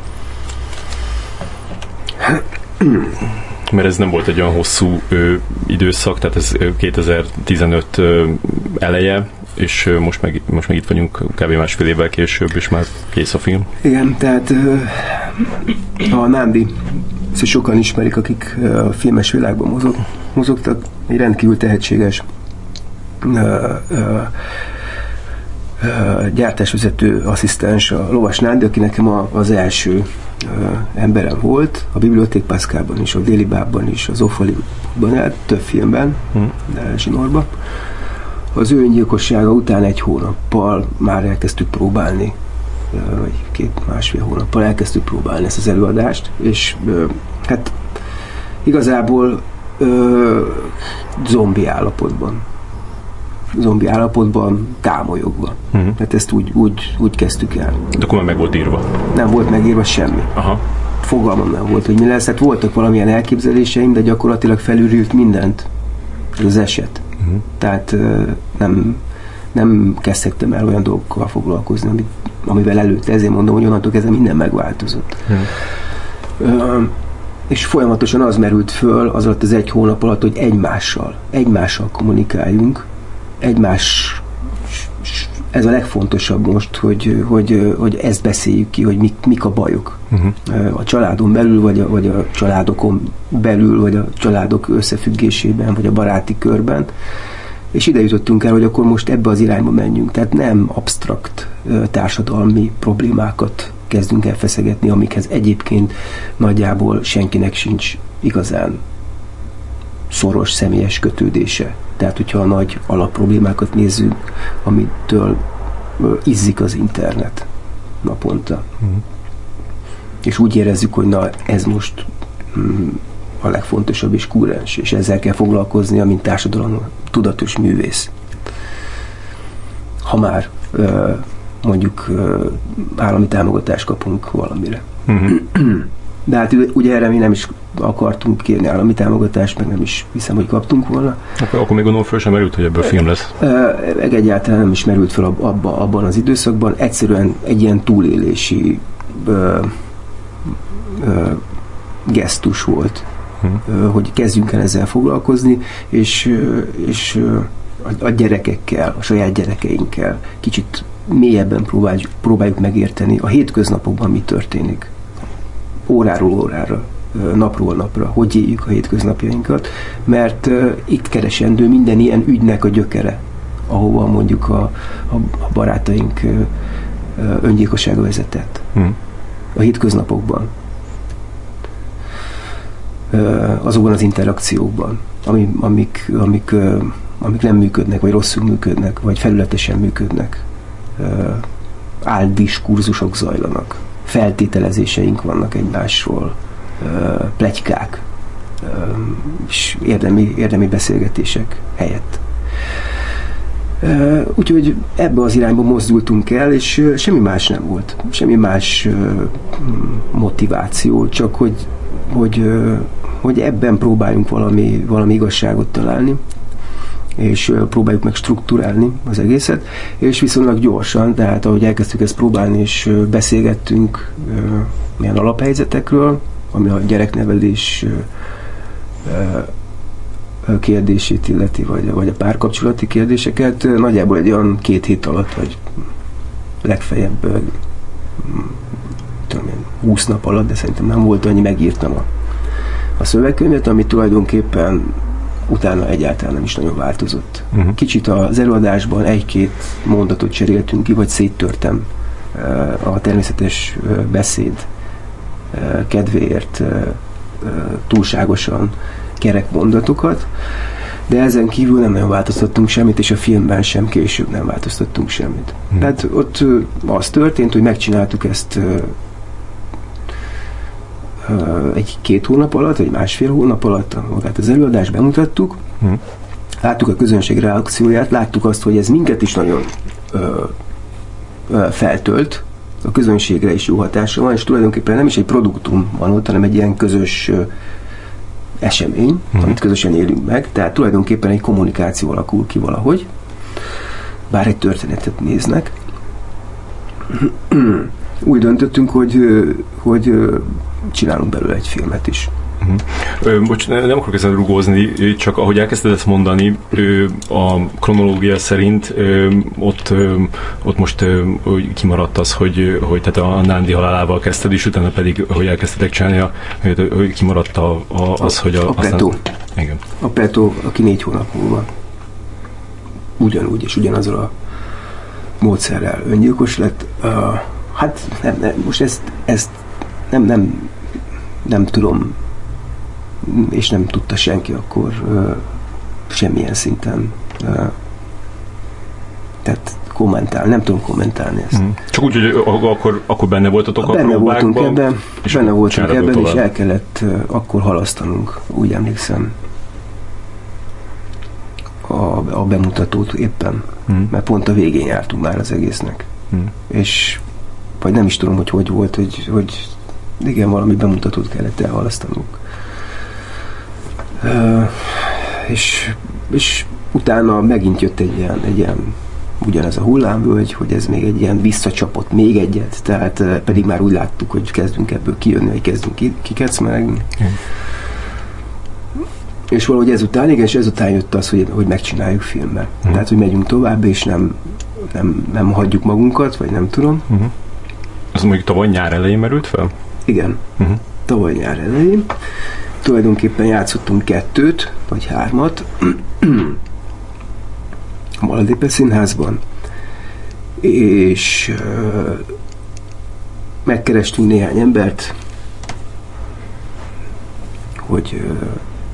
Mert ez nem volt egy olyan hosszú ö, időszak, tehát ez 2015 ö, eleje, és most meg, most meg itt vagyunk kb. másfél évvel később, és már kész a film. Igen, tehát a Nándi ezt sokan ismerik, akik a filmes világban mozog, mozogtak, egy rendkívül tehetséges gyártásvezető asszisztens, a Lovas Nándi, aki nekem az első emberem volt, a Biblioték Pászkában is, a Déli Bábban is, az Offaliban, több filmben, hmm. de Zsinorban az ő öngyilkossága után egy hónappal már elkezdtük próbálni, vagy két másfél hónappal elkezdtük próbálni ezt az előadást, és hát igazából ö, zombi állapotban zombi állapotban, támolyogva. Uh-huh. Hát ezt úgy, úgy, úgy kezdtük el. De akkor már meg volt írva? Nem volt megírva semmi. Aha. Fogalmam nem volt, hogy mi lesz. Hát voltak valamilyen elképzeléseim, de gyakorlatilag felülült mindent. Ez az eset. Uh-huh. Tehát nem, nem kezdtem el olyan dolgokkal foglalkozni, amit, amivel előtte. Ezért mondom, hogy onnantól kezdve minden megváltozott. Uh-huh. Uh, és folyamatosan az merült föl az alatt az egy hónap alatt, hogy egymással, egymással kommunikáljunk, egymás ez a legfontosabb most, hogy, hogy, hogy ezt beszéljük ki, hogy mik, mik a bajok. Uh-huh. A családon belül, vagy a, vagy a családokon belül, vagy a családok összefüggésében, vagy a baráti körben. És ide jutottunk el, hogy akkor most ebbe az irányba menjünk. Tehát nem absztrakt társadalmi problémákat kezdünk el feszegetni, amikhez egyébként nagyjából senkinek sincs igazán szoros személyes kötődése. Tehát, hogyha a nagy alapproblémákat nézzük, amitől izzik az internet naponta. Mm. És úgy érezzük, hogy na, ez most mm, a legfontosabb és kúrens, és ezzel kell foglalkoznia, mint társadalom tudatos művész. Ha már mondjuk állami támogatást kapunk valamire. Uh-huh. [CLEARS THROAT] De hát ugye erre mi nem is akartunk kérni állami támogatást, meg nem is hiszem, hogy kaptunk volna. Akkor, akkor még gondolom föl sem merült, hogy ebből film lesz. Meg egyáltalán nem is merült fel abba, abban az időszakban. Egyszerűen egy ilyen túlélési ö, ö, gesztus volt, hmm. hogy kezdjünk el ezzel foglalkozni, és, és a, a gyerekekkel, a saját gyerekeinkkel kicsit mélyebben próbáljuk, próbáljuk megérteni a hétköznapokban mi történik. Óráról órára, napról napra, hogy éljük a hétköznapjainkat, mert itt keresendő minden ilyen ügynek a gyökere, ahova mondjuk a, a, a barátaink öngyilkossága vezetett. Hmm. A hétköznapokban. Azokban az interakciókban, ami, amik, amik, amik nem működnek, vagy rosszul működnek, vagy felületesen működnek áldiskúrzusok zajlanak, feltételezéseink vannak egymásról, plegykák, és érdemi, érdemi beszélgetések helyett. Úgyhogy ebbe az irányba mozdultunk el, és semmi más nem volt. Semmi más motiváció, csak hogy, hogy, hogy ebben próbáljunk valami, valami igazságot találni és próbáljuk meg struktúrálni az egészet, és viszonylag gyorsan, tehát ahogy elkezdtük ezt próbálni, és beszélgettünk milyen alaphelyzetekről, ami a gyereknevelés kérdését illeti, vagy, vagy a párkapcsolati kérdéseket, nagyjából egy olyan két hét alatt, vagy legfeljebb tudom én, 20 nap alatt, de szerintem nem volt annyi, megírtam a, a szövegkönyvet, ami tulajdonképpen utána egyáltalán nem is nagyon változott. Uh-huh. Kicsit az előadásban egy-két mondatot cseréltünk ki, vagy széttörtem uh, a természetes uh, beszéd uh, kedvéért túlságosan kerek mondatokat, de ezen kívül nem nagyon változtattunk semmit, és a filmben sem később nem változtattunk semmit. Hmm. Tehát ott az történt, hogy megcsináltuk ezt egy-két hónap alatt, vagy másfél hónap alatt magát az előadást bemutattuk, hmm. láttuk a közönség reakcióját, láttuk azt, hogy ez minket is nagyon ö, ö, feltölt, a közönségre is jó hatása van, és tulajdonképpen nem is egy produktum van ott, hanem egy ilyen közös ö, esemény, hmm. amit közösen élünk meg, tehát tulajdonképpen egy kommunikáció alakul ki valahogy, bár egy történetet néznek. Úgy döntöttünk, hogy, hogy csinálunk belőle egy filmet is. Uh-huh. Bocs, nem akarok ezen rugózni, csak ahogy elkezdted ezt mondani, a kronológia szerint ott, ott most kimaradt az, hogy, hogy tehát a Nándi halálával kezdted is, utána pedig, hogy elkezdtetek csinálni, hogy kimaradt a, a, az, hogy a... A Petó. Igen. A Petó, aki négy hónap múlva ugyanúgy és ugyanazzal a módszerrel öngyilkos lett. Uh, hát nem, nem, most ezt, ezt nem, nem nem tudom, és nem tudta senki akkor uh, semmilyen szinten uh, tehát kommentálni, nem tudom kommentálni ezt. Mm. Csak úgy, hogy akkor, akkor benne voltatok benne a voltunk ebben, és benne voltunk ebben, tovább. és el kellett uh, akkor halasztanunk, úgy emlékszem, a, a bemutatót éppen, mm. mert pont a végén jártunk már az egésznek. Mm. És vagy nem is tudom, hogy hogy volt, hogy, hogy igen, valami bemutatót kellett elhalasztanunk. Uh, és, és utána megint jött egy ilyen, egy ilyen ugyanez a hullámvölgy, hogy ez még egy ilyen visszacsapott még egyet, tehát uh, pedig már úgy láttuk, hogy kezdünk ebből kijönni, hogy kezdünk ki, kikecmelegni. Mm. És valahogy ezután, igen, és ezután jött az, hogy, hogy megcsináljuk filmmel. Mm. Tehát, hogy megyünk tovább, és nem, nem, nem hagyjuk magunkat, vagy nem tudom. Mm. Az mondjuk tavaly nyár elején merült fel? Igen. Uh-huh. Tavaly nyár elején. Tulajdonképpen játszottunk kettőt, vagy hármat a Maladépe színházban, és ö, megkerestünk néhány embert, hogy ö,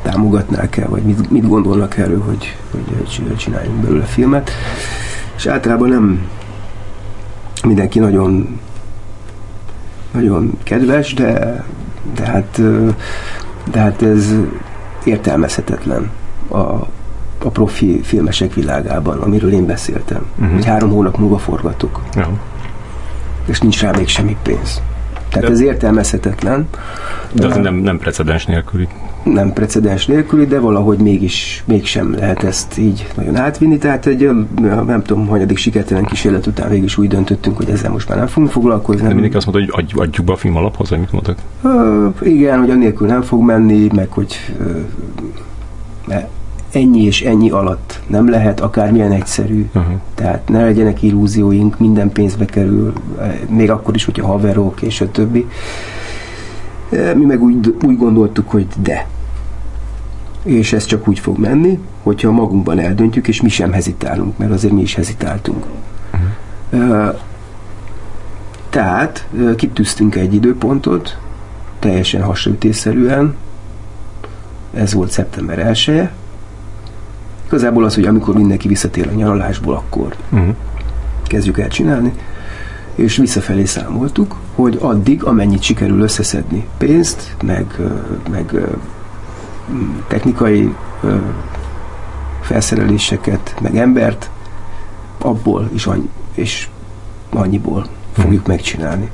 támogatnák el, vagy mit, mit gondolnak erről, hogy, hogy csináljunk belőle filmet. És általában nem mindenki nagyon nagyon kedves, de, de hát, de hát ez értelmezhetetlen a, a profi filmesek világában, amiről én beszéltem. Uh-huh. Hogy három hónap múlva forgatok. Ja. És nincs rá még semmi pénz. Tehát de, ez értelmezhetetlen. De az nem, nem precedens nélküli. Nem precedens nélküli, de valahogy mégis, mégsem lehet ezt így nagyon átvinni. Tehát egy, nem tudom, hanyadik sikertelen kísérlet után végig is úgy döntöttünk, hogy ezzel most már nem fogunk foglalkozni. De mindenki azt mondta, hogy adjuk be a film alaphoz, vagy mit mondtak? Uh, igen, hogy anélkül nem fog menni, meg hogy uh, ennyi és ennyi alatt nem lehet akármilyen egyszerű. Uh-huh. Tehát ne legyenek illúzióink, minden pénzbe kerül, még akkor is, hogyha haverok és a többi. Mi meg úgy, úgy gondoltuk, hogy de. És ez csak úgy fog menni, hogyha magunkban eldöntjük, és mi sem hezitálunk, mert azért mi is hezitáltunk. Uh-huh. Tehát kitűztünk egy időpontot, teljesen hasonlítésszerűen, ez volt szeptember 1 -e, Igazából az, hogy amikor mindenki visszatér a nyaralásból, akkor uh-huh. kezdjük el csinálni, és visszafelé számoltuk, hogy addig, amennyit sikerül összeszedni pénzt, meg, meg technikai felszereléseket, meg embert, abból is annyi, és annyiból fogjuk uh-huh. megcsinálni.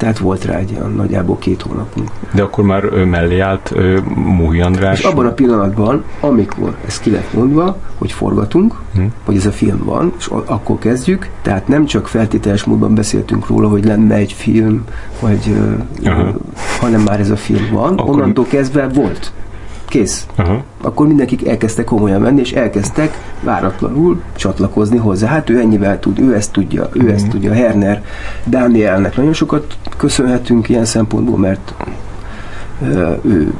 Tehát volt rá egy olyan nagyjából két hónapunk. De akkor már ő mellé állt Múhi András? És abban a pillanatban, amikor ez ki lett mondva, hogy forgatunk, hmm. hogy ez a film van, és akkor kezdjük, tehát nem csak feltételes módban beszéltünk róla, hogy lenne egy film, vagy, uh, hanem már ez a film van, akkor... onnantól kezdve volt kész. Aha. Akkor mindenki elkezdtek komolyan menni, és elkezdtek váratlanul csatlakozni hozzá. Hát ő ennyivel tud, ő ezt tudja, ő uh-huh. ezt mhm. tudja. Herner, Dánielnek nagyon sokat köszönhetünk ilyen szempontból, mert uh, ő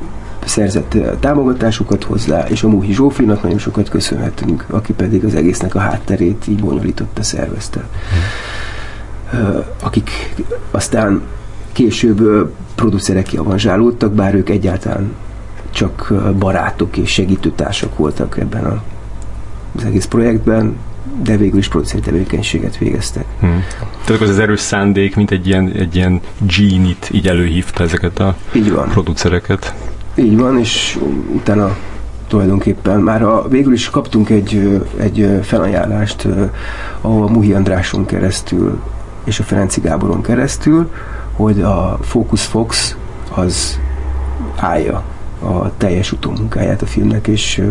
szerzett támogatásokat hozzá, és a Múhi Zsófinak nagyon sokat köszönhetünk, aki pedig az egésznek a hátterét így bonyolította, szervezte. Uh, akik aztán később producerek avanzsálódtak, bár ők egyáltalán csak barátok és segítőtársak voltak ebben a, az egész projektben, de végül is produceri tevékenységet végeztek. Hmm. Tehát az az erős szándék, mint egy ilyen, egy ilyen genie-t így előhívta ezeket a így van. producereket. Így van, és utána tulajdonképpen már a, végül is kaptunk egy, egy felajánlást, ahol a Muhi Andráson keresztül és a Ferenci Gáboron keresztül, hogy a Focus Fox az állja a teljes utómunkáját a filmnek, és,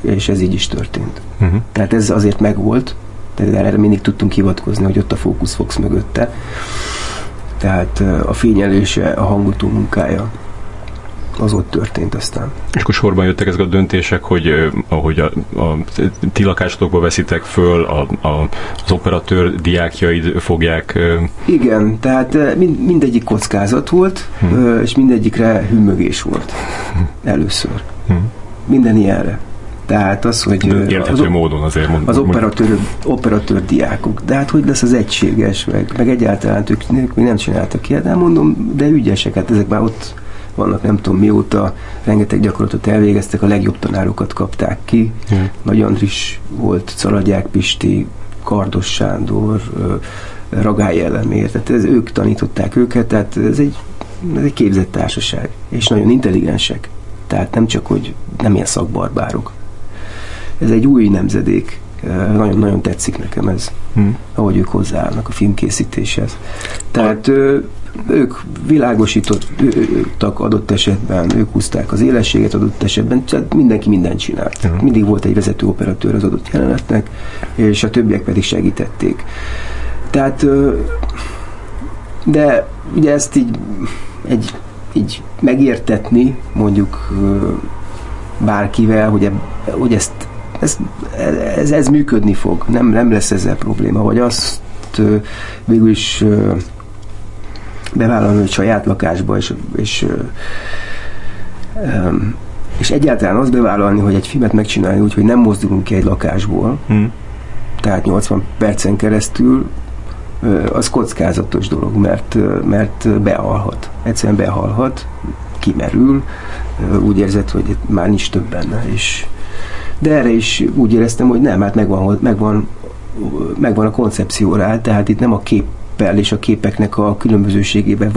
és ez így is történt. Uh-huh. Tehát ez azért megvolt, tehát erre mindig tudtunk hivatkozni, hogy ott a Focus Fox mögötte. Tehát a fényelése, a hangutó munkája, az ott történt aztán. És akkor sorban jöttek ezek a döntések, hogy ahogy a, a ti lakásotokba veszitek föl, a, a, az operatőr diákjaid fogják... Igen, tehát mind, mindegyik kockázat volt, hmm. és mindegyikre hümmögés volt először. Hmm. Minden ilyenre. Tehát az, hogy... Érthető az, módon azért mondom. Az operatőr, operatőr diákok. De hát hogy lesz az egységes, meg, meg egyáltalán ők, ők még nem csináltak ilyet, de mondom, de ügyesek, hát ezek már ott vannak nem tudom mióta, rengeteg gyakorlatot elvégeztek, a legjobb tanárokat kapták ki. Hmm. Nagy Andris volt, Szaladják Pisti, Kardos Sándor, Ragály Elemér, tehát ez, ők tanították őket, tehát ez egy, ez egy képzett társaság, és nagyon intelligensek. Tehát nem csak, hogy nem ilyen szakbarbárok. Ez egy új nemzedék, nagyon-nagyon tetszik nekem ez, hmm. ahogy ők hozzáállnak a filmkészítéshez. Tehát ők világosítottak adott esetben, ők húzták az élességet adott esetben, tehát mindenki mindent csinált. Uh-huh. Mindig volt egy vezető operatőr az adott jelenetnek, és a többiek pedig segítették. Tehát, de ugye ezt így, egy, így megértetni, mondjuk bárkivel, hogy, eb, hogy ezt, ez, ez, ez működni fog, nem, nem lesz ezzel probléma, vagy azt végül is bevállalni egy saját lakásba, és, és, és egyáltalán azt bevállalni, hogy egy filmet megcsinálni úgy, hogy nem mozdulunk ki egy lakásból, hmm. tehát 80 percen keresztül, az kockázatos dolog, mert, mert behalhat. Egyszerűen behalhat, kimerül, úgy érzed, hogy már nincs több benne. És, de erre is úgy éreztem, hogy nem, hát megvan, megvan, megvan a koncepció rá, tehát itt nem a kép és a képeknek a különbözőségében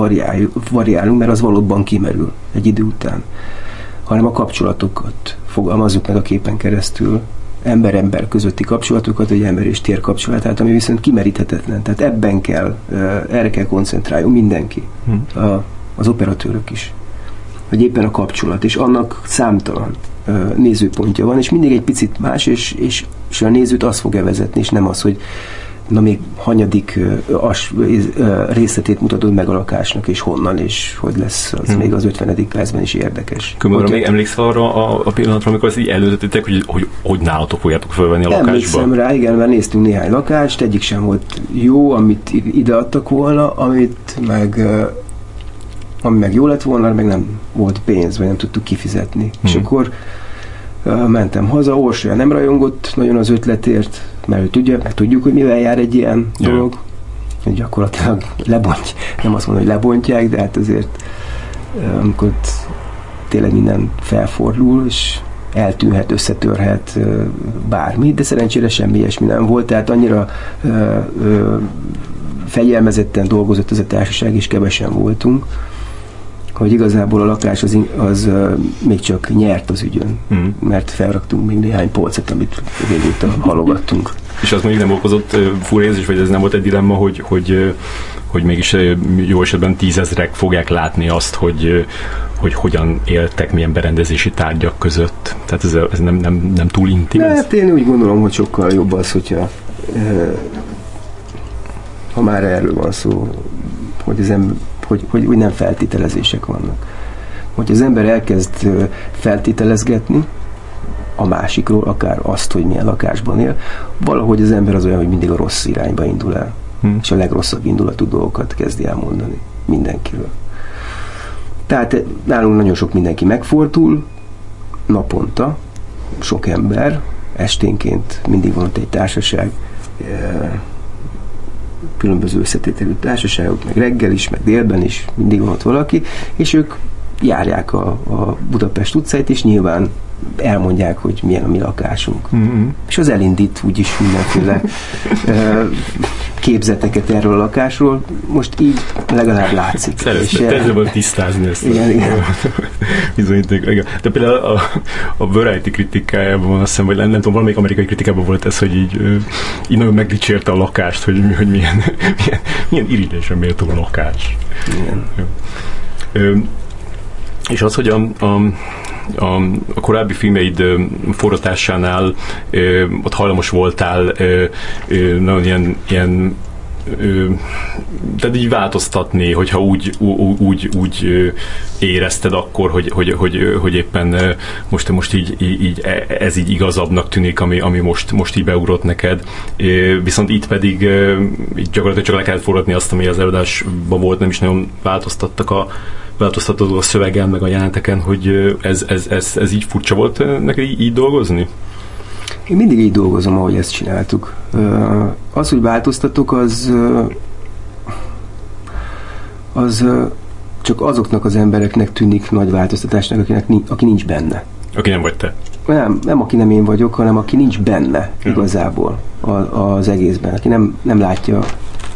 variálunk, mert az valóban kimerül egy idő után, hanem a kapcsolatokat fogalmazzuk meg a képen keresztül, ember-ember közötti kapcsolatokat, vagy ember és tér kapcsolatát, ami viszont kimeríthetetlen. Tehát ebben kell, erre kell koncentráljon mindenki, hm. a, az operatőrök is. Hogy éppen a kapcsolat, és annak számtalan nézőpontja van, és mindig egy picit más, és, és, és a nézőt az fog vezetni, és nem az, hogy na még hanyadik as, részletét mutatod meg a lakásnak, és honnan, és hogy lesz, az hmm. még az 50. percben is érdekes. Kömörre még emlékszel arra a, a pillanatra, amikor ezt így előzetítek, hogy, hogy hogy nálatok fogjátok felvenni a lakásba? Emlékszem rá, igen, mert néztünk néhány lakást, egyik sem volt jó, amit ide adtak volna, amit meg ami meg jó lett volna, meg nem volt pénz, vagy nem tudtuk kifizetni. Hmm. És akkor mentem haza, Orsolya nem rajongott nagyon az ötletért, mert ő tudja, meg tudjuk, hogy mivel jár egy ilyen yeah. dolog, hogy gyakorlatilag [LAUGHS] lebontj, nem azt mondom, hogy lebontják, de hát azért amikor tényleg minden felfordul, és eltűnhet, összetörhet bármi, de szerencsére semmi ilyesmi nem volt, tehát annyira fegyelmezetten dolgozott ez a társaság, és kevesen voltunk, hogy igazából a lakás az, az még csak nyert az ügyön, mm. mert felraktunk még néhány polcet, amit végül halogattunk. És az mondjuk nem okozott furézés, vagy ez nem volt egy dilemma, hogy, hogy, hogy mégis jó esetben tízezrek fogják látni azt, hogy, hogy hogyan éltek, milyen berendezési tárgyak között. Tehát ez, ez nem, nem, nem túl intim? Hát én úgy gondolom, hogy sokkal jobb az, hogyha ha már erről van szó, hogy az ember hogy, hogy, hogy nem feltételezések vannak. Hogy az ember elkezd feltételezgetni a másikról, akár azt, hogy milyen lakásban él, valahogy az ember az olyan, hogy mindig a rossz irányba indul el. Hmm. És a legrosszabb indulatú dolgokat kezdi elmondani mindenkiről. Tehát nálunk nagyon sok mindenki megfordul, naponta, sok ember, esténként mindig van ott egy társaság, különböző összetételű társaságok, meg reggel is, meg délben is, mindig van ott valaki, és ők járják a, a Budapest utcáit, és nyilván elmondják, hogy milyen a mi lakásunk. Mm-hmm. És az elindít úgyis mindenféle [LAUGHS] képzeteket erről a lakásról. Most így legalább látszik. Szeretném volt tisztázni ezt. Igen, igen. [LAUGHS] igen. De például a, a Variety kritikájában azt hiszem, vagy nem, nem tudom, valamelyik amerikai kritikában volt ez, hogy így, így nagyon megdicsérte a lakást, hogy, hogy milyen, [LAUGHS] milyen, milyen irigylésre méltó lakás. Igen. Ö, és az, hogy a, a a, a korábbi filmeid forratásánál ott hajlamos voltál nagyon ilyen, ilyen tehát így változtatni, hogyha úgy, úgy, úgy érezted akkor, hogy, hogy, hogy, hogy éppen most, most így, így, e, ez így igazabbnak tűnik, ami, ami most, most így beugrott neked. Viszont itt pedig így gyakorlatilag csak le kellett forgatni azt, ami az előadásban volt, nem is nagyon változtattak a, változtatod a szövegen, meg a jelenteken, hogy ez, ez, ez, ez így furcsa volt neked így, így dolgozni? Én mindig így dolgozom, ahogy ezt csináltuk. Az, hogy változtatok, az az csak azoknak az embereknek tűnik nagy változtatásnak, akinek, aki nincs benne. Aki nem vagy te. Nem, nem aki nem én vagyok, hanem aki nincs benne uh-huh. igazából az egészben. Aki nem, nem látja,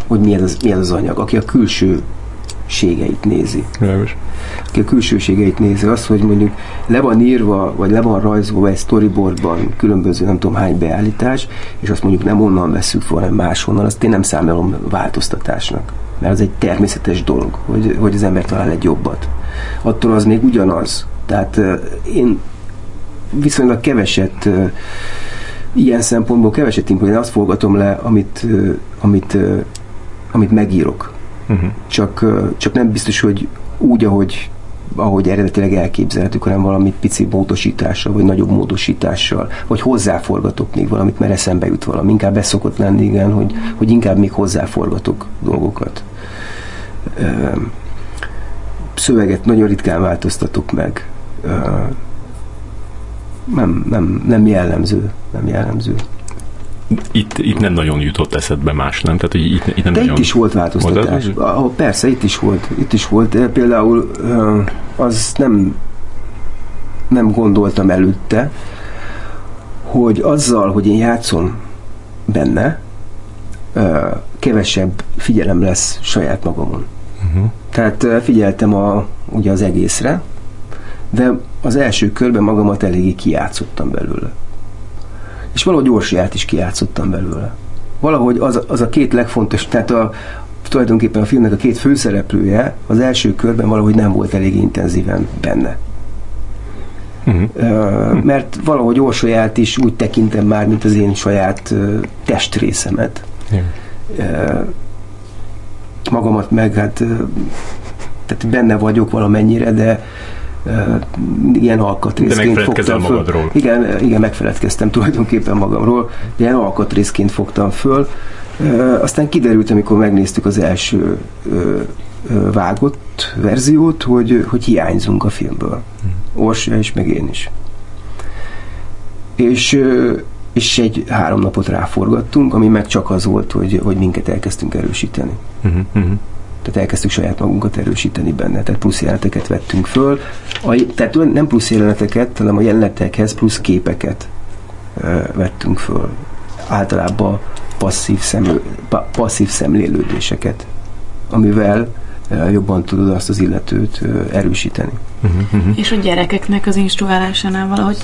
hogy mi ez, az, mi ez az anyag. Aki a külső külsőségeit nézi. Világos. Aki a külsőségeit nézi, az, hogy mondjuk le van írva, vagy le van rajzolva egy storyboardban különböző nem tudom hány beállítás, és azt mondjuk nem onnan veszük fel, hanem máshonnan, azt én nem számolom változtatásnak. Mert az egy természetes dolog, hogy, hogy az ember talál egy jobbat. Attól az még ugyanaz. Tehát én viszonylag keveset ilyen szempontból keveset én azt forgatom le, amit, amit, amit megírok Uh-huh. Csak, csak nem biztos, hogy úgy, ahogy ahogy eredetileg elképzelhetük, hanem valami pici módosítással, vagy nagyobb módosítással, vagy hozzáforgatok még valamit, mert eszembe jut valami. Inkább beszokott lenni, igen, hogy, hogy inkább még hozzáforgatok dolgokat. Szöveget nagyon ritkán változtatok meg. Nem, nem, nem jellemző. Nem jellemző. Itt, itt nem nagyon jutott eszedbe más, nem? Tehát, hogy itt, itt nem De nagyon... itt is volt változtatás. Volt Ah, persze, itt is volt. Itt is volt. Például az nem nem gondoltam előtte, hogy azzal, hogy én játszom benne, kevesebb figyelem lesz saját magamon. Uh-huh. Tehát figyeltem a, ugye az egészre, de az első körben magamat eléggé kijátszottam belőle. És valahogy Orsiát is kijátszottam belőle. Valahogy az, az a két legfontos, tehát a, tulajdonképpen a filmnek a két főszereplője az első körben valahogy nem volt elég intenzíven benne. Uh-huh. Mert valahogy Orsolyát is úgy tekintem már, mint az én saját testrészemet. Ö, magamat meg, hát tehát benne vagyok valamennyire, de ilyen alkatrészként fogtam föl. magadról. Igen, igen, megfeledkeztem tulajdonképpen magamról, de ilyen alkatrészként fogtam föl. Aztán kiderült, amikor megnéztük az első vágott verziót, hogy, hogy hiányzunk a filmből. Orsia is, meg én is. És, és egy három napot ráforgattunk, ami meg csak az volt, hogy, hogy minket elkezdtünk erősíteni. Uh-huh. Uh-huh. Tehát elkezdtük saját magunkat erősíteni benne, tehát plusz jeleneteket vettünk föl. A, tehát nem plusz jeleneteket, hanem a jelenetekhez plusz képeket ö, vettünk föl. Általában passzív, szemlő, pa, passzív szemlélődéseket, amivel ö, jobban tudod azt az illetőt ö, erősíteni. Uh-huh. Uh-huh. És a gyerekeknek az instruálásánál valahogy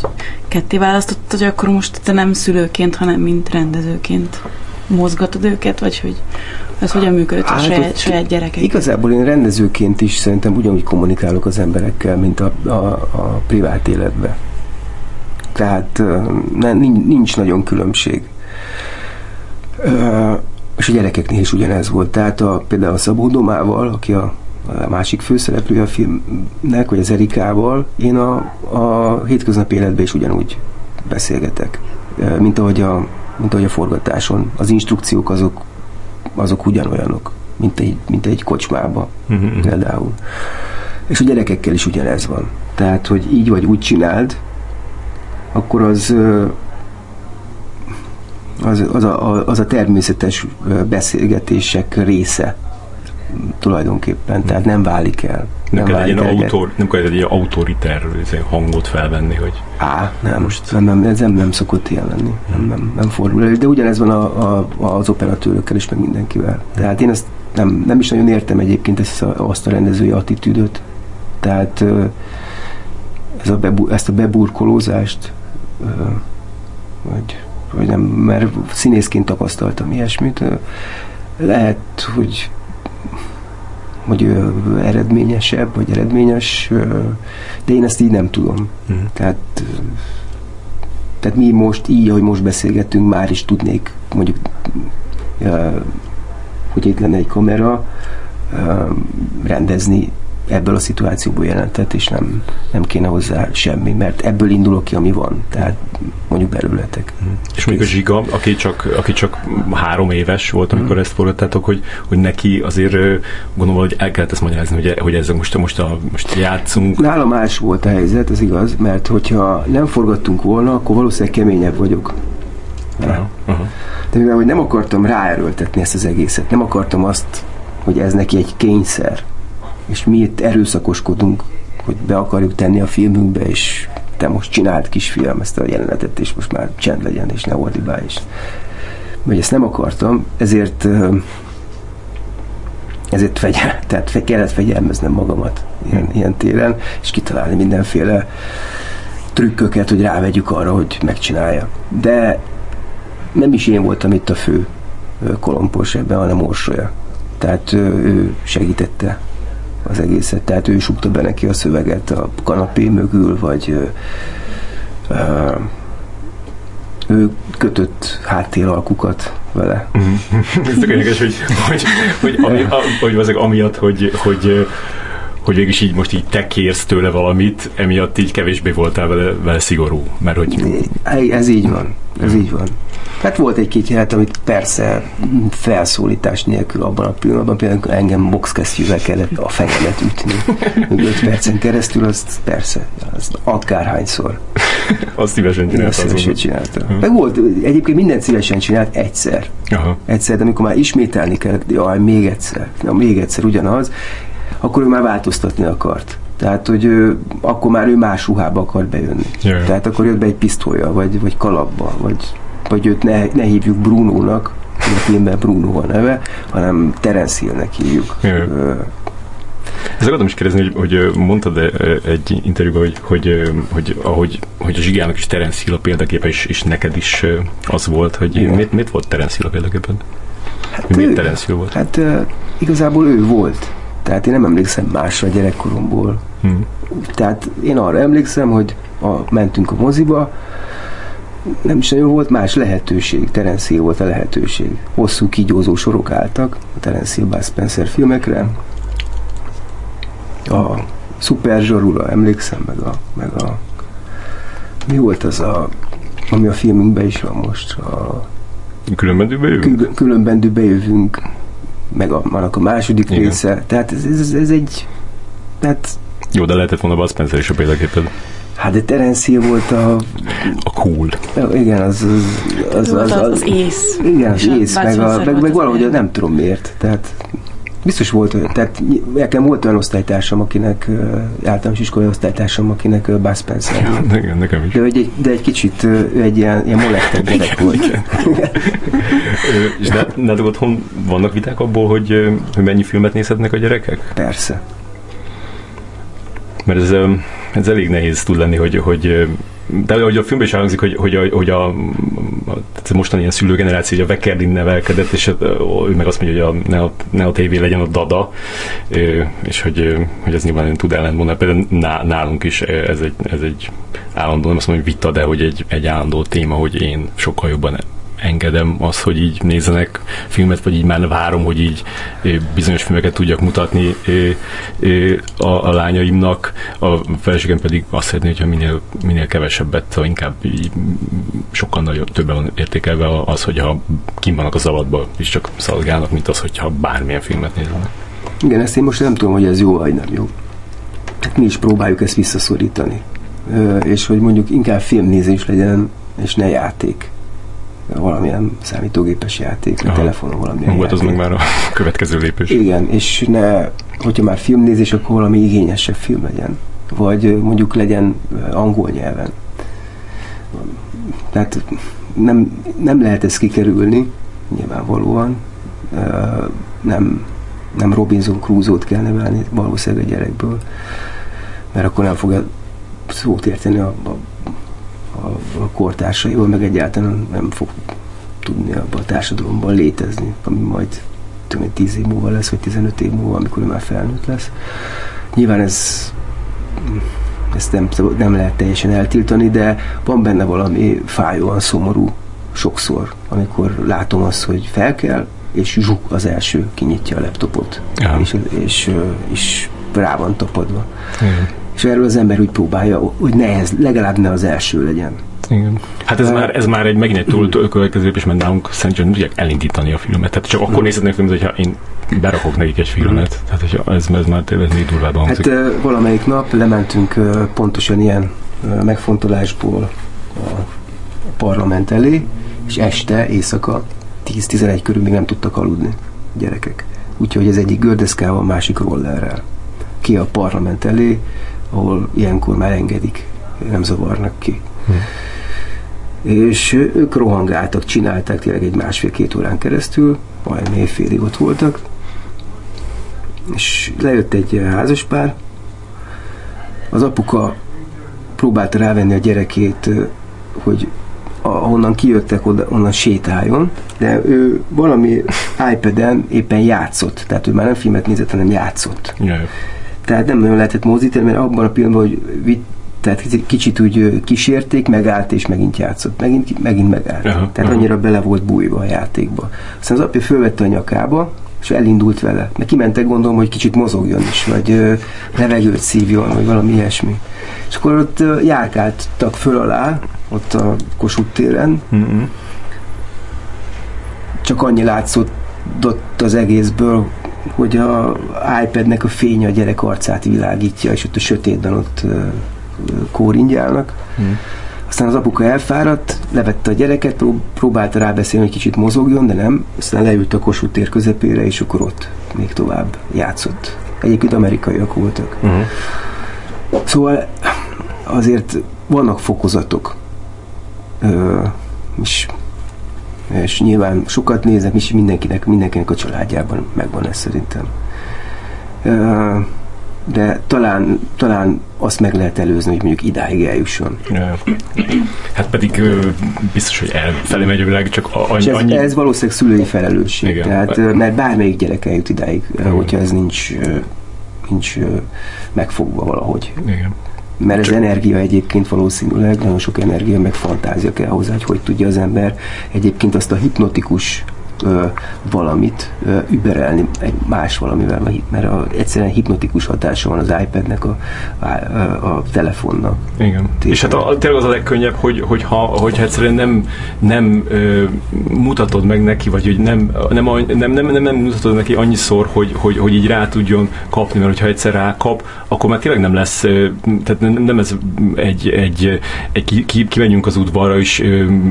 ketté választottad, hogy akkor most te nem szülőként, hanem mint rendezőként mozgatod őket, vagy hogy ez hogyan működött a Hát saját, saját gyerekek? Igazából én rendezőként is szerintem ugyanúgy kommunikálok az emberekkel, mint a, a, a privát életben. Tehát ö, ne, nincs, nagyon különbség. És a gyerekeknél is ugyanez volt. Tehát a, például a Szabó Domával, aki a, a másik főszereplője a filmnek, vagy az Erikával, én a, a hétköznapi életben is ugyanúgy beszélgetek, mint ahogy a, mint ahogy a forgatáson. Az instrukciók azok, azok ugyanolyanok, mint egy, mint egy kocsmába Uh-huh. például. És a gyerekekkel is ugyanez van. Tehát, hogy így vagy úgy csináld, akkor az az, az, a, az a természetes beszélgetések része tulajdonképpen, tehát nem válik el. Nem kell egy ilyen, el. autor, nem kell egy autoriter izé, hangot felvenni, hogy Á, nem, most nem, nem, ez nem, nem szokott ilyen lenni. Nem, nem, nem fordul elő. De ugyanez van a, a, az operatőrökkel is, meg mindenkivel. Tehát én ezt nem, nem is nagyon értem egyébként ezt a, azt a rendezői attitűdöt. Tehát ez a bebu, ezt a beburkolózást, vagy, vagy nem, mert színészként tapasztaltam ilyesmit. Lehet, hogy hogy eredményesebb, vagy eredményes, de én ezt így nem tudom. Mhm. Tehát, tehát mi most így, ahogy most beszélgettünk, már is tudnék mondjuk, hogy itt lenne egy kamera, rendezni ebből a szituációból jelentet, és nem, nem kéne hozzá semmi, mert ebből indulok ki, ami van. Tehát mondjuk belőletek. És még a Zsiga, aki csak, aki csak három éves volt, amikor ezt forgattátok, hogy, hogy neki azért gondolom, hogy el kellett ezt magyarázni, hogy, hogy ezzel most, most, a, most játszunk. Nálam más volt a helyzet, ez igaz, mert hogyha nem forgattunk volna, akkor valószínűleg keményebb vagyok. Aha, aha. De mivel hogy nem akartam ráerőltetni ezt az egészet, nem akartam azt, hogy ez neki egy kényszer, és mi itt erőszakoskodunk, hogy be akarjuk tenni a filmünkbe, és te most csináld kisfiam ezt a jelenetet, és most már csend legyen, és ne ordibálj is. Vagy ezt nem akartam, ezért ezért fegyel, [LAUGHS] tehát kellett fegyelmeznem magamat ilyen, ilyen téren, és kitalálni mindenféle trükköket, hogy rávegyük arra, hogy megcsinálja. De nem is én voltam itt a fő kolompos ebben, hanem Orsolya. Tehát ő segítette az egészet, tehát ő súgta be neki a szöveget a kanapé mögül, vagy ö, ő kötött háttéralkukat vele. [LAUGHS] Ez tök hogy, hogy, hogy, ami, a, hogy amiatt, hogy, hogy, hogy végig így most így te kérsz tőle valamit, emiatt így kevésbé voltál vele, vele szigorú, mert hogy Ez így van, ez így van. Hát volt egy-két jelenet, amit persze felszólítás nélkül abban a pillanatban, például engem boxkesztyűvel kellett a fejemet ütni. 5 percen keresztül, azt persze, az akárhányszor. Azt szívesen csinálta. Szívesen csinálta. Meg volt, egyébként mindent szívesen csinált egyszer. Aha. Egyszer, de amikor már ismételni kellett, jaj, még egyszer, na, még egyszer ugyanaz, akkor ő már változtatni akart. Tehát, hogy ő, akkor már ő más ruhába akart bejönni. Jaj. Tehát akkor jött be egy pisztolya, vagy, vagy kalapba, vagy, vagy őt ne, ne hívjuk Brunónak, a filmben Bruno a neve, hanem Terence Hillnek hívjuk. Jaj. Ezt akartam is kérdezni, hogy, hogy mondtad egy interjúban, hogy, hogy, hogy, ahogy, hogy a Zsigának is Terence Hill a példaképe, és, és neked is az volt, hogy Igen. miért, miért volt Terence Hill a példaképed? hát Miért ő- Terence Hill volt? Hát igazából ő volt. Tehát én nem emlékszem másra a gyerekkoromból. Hm. Tehát én arra emlékszem, hogy a, mentünk a moziba, nem is nagyon volt más lehetőség. Terence volt a lehetőség. Hosszú kígyózó sorok álltak a Terence Hill Spencer filmekre. A Super Zsarura, emlékszem, meg a, meg a mi volt az a ami a filmünkben is van most, a Különben jövünk? Kül- különben bejövünk, meg a, annak a második Igen. része. Tehát ez, ez, ez egy tehát Jó, de lehetett volna Bud Spencer is a példaképed. Hát de Terence Hill volt a... A cool. Igen, az... Az, az, Az, az, az, az ész. igen, az És a ész, meg, a, meg, meg valahogy ilyen. nem tudom miért. Tehát biztos volt tehát nekem volt olyan osztálytársam, akinek általános iskolai osztálytársam, akinek Bud Spencer. Igen, nekem is. De, egy, de egy kicsit egy ilyen, ilyen molektebb gyerek volt. És de, nálad otthon vannak viták abból, hogy, hogy mennyi filmet nézhetnek a gyerekek? Persze. Mert ez, ez elég nehéz tud lenni, hogy, hogy de hogy a filmben is elhangzik, hogy, hogy, a, hogy a, a, mostani ilyen szülőgeneráció, hogy a Vekerdin nevelkedett, és ö, ő meg azt mondja, hogy a, ne, a, tévé legyen a dada, és hogy, hogy ez nyilván nem tud ellentmondani. Például ná- nálunk is ez egy, ez egy állandó, nem azt mondom, hogy vita, de hogy egy, egy állandó téma, hogy én sokkal jobban engedem azt, hogy így nézzenek filmet, vagy így már várom, hogy így bizonyos filmeket tudjak mutatni a, a lányaimnak, a feleségem pedig azt szeretné, hogyha minél, minél kevesebbet, inkább így sokkal nagyobb, többen van értékelve az, hogyha kim vannak a zavatba, és csak szaladgálnak, mint az, hogyha bármilyen filmet néznek. Igen, ezt én most nem tudom, hogy ez jó vagy nem jó. Hát mi is próbáljuk ezt visszaszorítani. És hogy mondjuk inkább filmnézés legyen, és ne játék. Valamilyen számítógépes játék, vagy Aha. telefonon valamilyen Volt az játék. meg már a [LAUGHS] következő lépés. Igen, és ne, hogyha már filmnézés, akkor valami igényesebb film legyen. Vagy mondjuk legyen angol nyelven. Tehát nem, nem lehet ezt kikerülni, nyilvánvalóan. Nem, nem Robinson Crusoe-t kell nevelni valószínűleg a gyerekből, mert akkor nem fogja szót érteni a, a, a, a kortársaival, meg egyáltalán nem fog tudni abban a társadalomban létezni, ami majd tudom, én, 10 év múlva lesz, vagy 15 év múlva, amikor ő már felnőtt lesz. Nyilván ez ezt nem, nem lehet teljesen eltiltani, de van benne valami fájóan szomorú sokszor, amikor látom azt, hogy fel kell, és zsuk az első kinyitja a laptopot, Ja. és, és, és rá van tapadva. Igen. És erről az ember úgy próbálja, hogy ne ez, legalább ne az első legyen. Igen. Hát ez már, ez már egy megint egy túl túl következő lépés, mert nálunk szerintem nem tudják elindítani a filmet. Tehát csak akkor nézhetnek filmet, hogyha én berakok nekik egy filmet. Tehát hogyha ez, ez már tényleg még durvább Hát ö, valamelyik nap lementünk ö, pontosan ilyen megfontolásból a parlament elé, és este, éjszaka 10-11 körül még nem tudtak aludni a gyerekek. Úgyhogy ez egyik gördeszkával, másik rollerrel. Ki a parlament elé, ahol ilyenkor már engedik, nem zavarnak ki. És ö, ők rohangáltak, csinálták tényleg egy másfél-két órán keresztül, majd éjfélig ott voltak, és lejött egy házaspár, az apuka próbálta rávenni a gyerekét, hogy ahonnan kijöttek, oda, onnan sétáljon, de ő valami iPad-en éppen játszott, tehát ő már nem filmet nézett, hanem játszott. Jaj. Tehát nem nagyon lehetett mozdítani, mert abban a pillanatban, hogy vitt, tehát kicsit- úgy kísérték, megállt és megint játszott. Megint, megint megállt. Aha, tehát aha. annyira bele volt bújva a játékba. Aztán az apja fölvette a nyakába, és elindult vele. Mert kimentek gondolom, hogy kicsit mozogjon is, vagy ö, levegőt szívjon, vagy valami ilyesmi. És akkor ott ö, járkáltak föl alá, ott a Kossuth téren, Mm-mm. csak annyi látszott ott az egészből, hogy a iPadnek a fénye a gyerek arcát világítja, és ott a sötétben ott kóringyálnak. Mm. Aztán az apuka elfáradt, levette a gyereket, próbálta rábeszélni, hogy kicsit mozogjon, de nem. Aztán leült a Kossuth tér közepére, és akkor ott még tovább játszott. Egyébként amerikaiak voltak. Uh-huh. Szóval azért vannak fokozatok. Ö, és, és nyilván sokat nézek, és mindenkinek, mindenkinek a családjában megvan ez szerintem. De talán, talán azt meg lehet előzni, hogy mondjuk idáig eljusson. Hát pedig biztos, hogy elfelé megy a világ, csak annyi... ez, annyi... ez valószínűleg szülői felelősség. Igen. Tehát, mert bármelyik gyerek eljut idáig, Igen. hogyha ez nincs, nincs megfogva valahogy. Igen. Mert ez Csak... energia egyébként valószínűleg, nagyon sok energia, meg fantázia kell hozzá, hogy hogy tudja az ember egyébként azt a hipnotikus ö, valamit ö, überelni egy más valamivel, mert a, egyszerűen hipnotikus hatása van az iPadnek, a, a, a, telefonnak. Igen. Tépen. És hát a, tényleg az a legkönnyebb, hogy, hogyha, hogyha egyszerűen nem, nem ö, mutatod meg neki, vagy hogy nem, nem, nem, nem, nem, nem mutatod neki annyiszor, hogy, hogy, hogy így rá tudjon kapni, mert hogyha egyszer rákap, akkor már tényleg nem lesz, tehát nem, nem ez egy, egy, egy ki, ki, az udvarra, és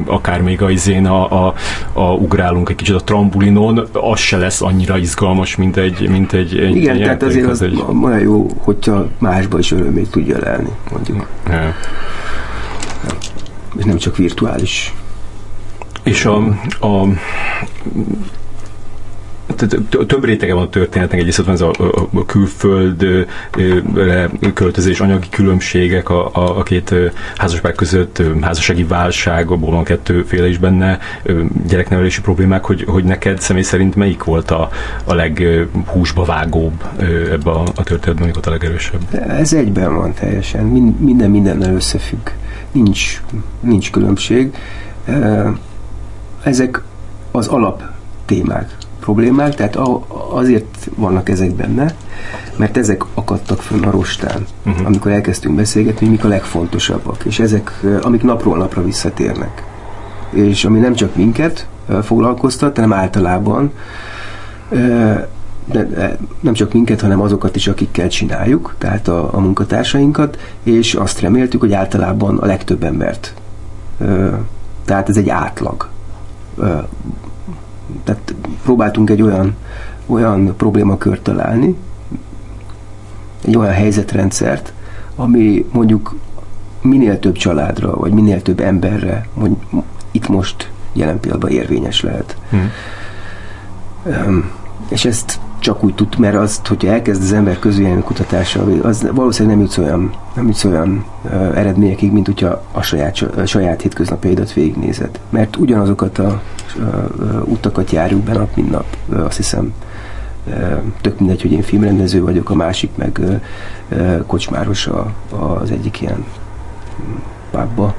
akár még a izén a, a, a ugrálunk egy kicsit a trambulinon, az se lesz annyira izgalmas, mint egy, mint egy, egy Igen, tehát azért az, az egy... olyan jó, hogyha másba is örömét tudja lelni, mondjuk. Ja. És nem csak virtuális. És a, a több rétege van a történetnek, egyrészt van ez a, a, a külföldre költözés, anyagi különbségek a, a, a két házasság között, házassági válság, abból van kettőféle is benne, gyereknevelési problémák, hogy, hogy neked személy szerint melyik volt a, a leghúsba vágóbb ebbe a, a történetben, melyik a legerősebb? Ez egyben van teljesen, minden mindennel összefügg, nincs, nincs különbség. Ezek az alap témák, problémák, tehát azért vannak ezek benne, mert ezek akadtak fönn a rostán, uh-huh. amikor elkezdtünk beszélgetni, mik a legfontosabbak, és ezek, amik napról napra visszatérnek. És ami nem csak minket foglalkoztat, hanem általában de nem csak minket, hanem azokat is, akikkel csináljuk, tehát a, a munkatársainkat, és azt reméltük, hogy általában a legtöbb embert. Tehát ez egy átlag tehát próbáltunk egy olyan, olyan problémakört találni, egy olyan helyzetrendszert, ami mondjuk minél több családra, vagy minél több emberre mondjuk, itt most jelen pillanatban érvényes lehet. Hmm. Um, és ezt csak úgy tud, mert azt, hogyha elkezd az ember közvélemény kutatása, az valószínűleg nem jutsz olyan, nem jutsz olyan uh, eredményekig, mint hogyha a saját, a saját hétköznapjaidat végignézed. Mert ugyanazokat a uh, utakat járjuk be nap, mint nap, uh, azt hiszem uh, tök mindegy, hogy én filmrendező vagyok, a másik meg uh, kocsmáros a, a, az egyik ilyen pábba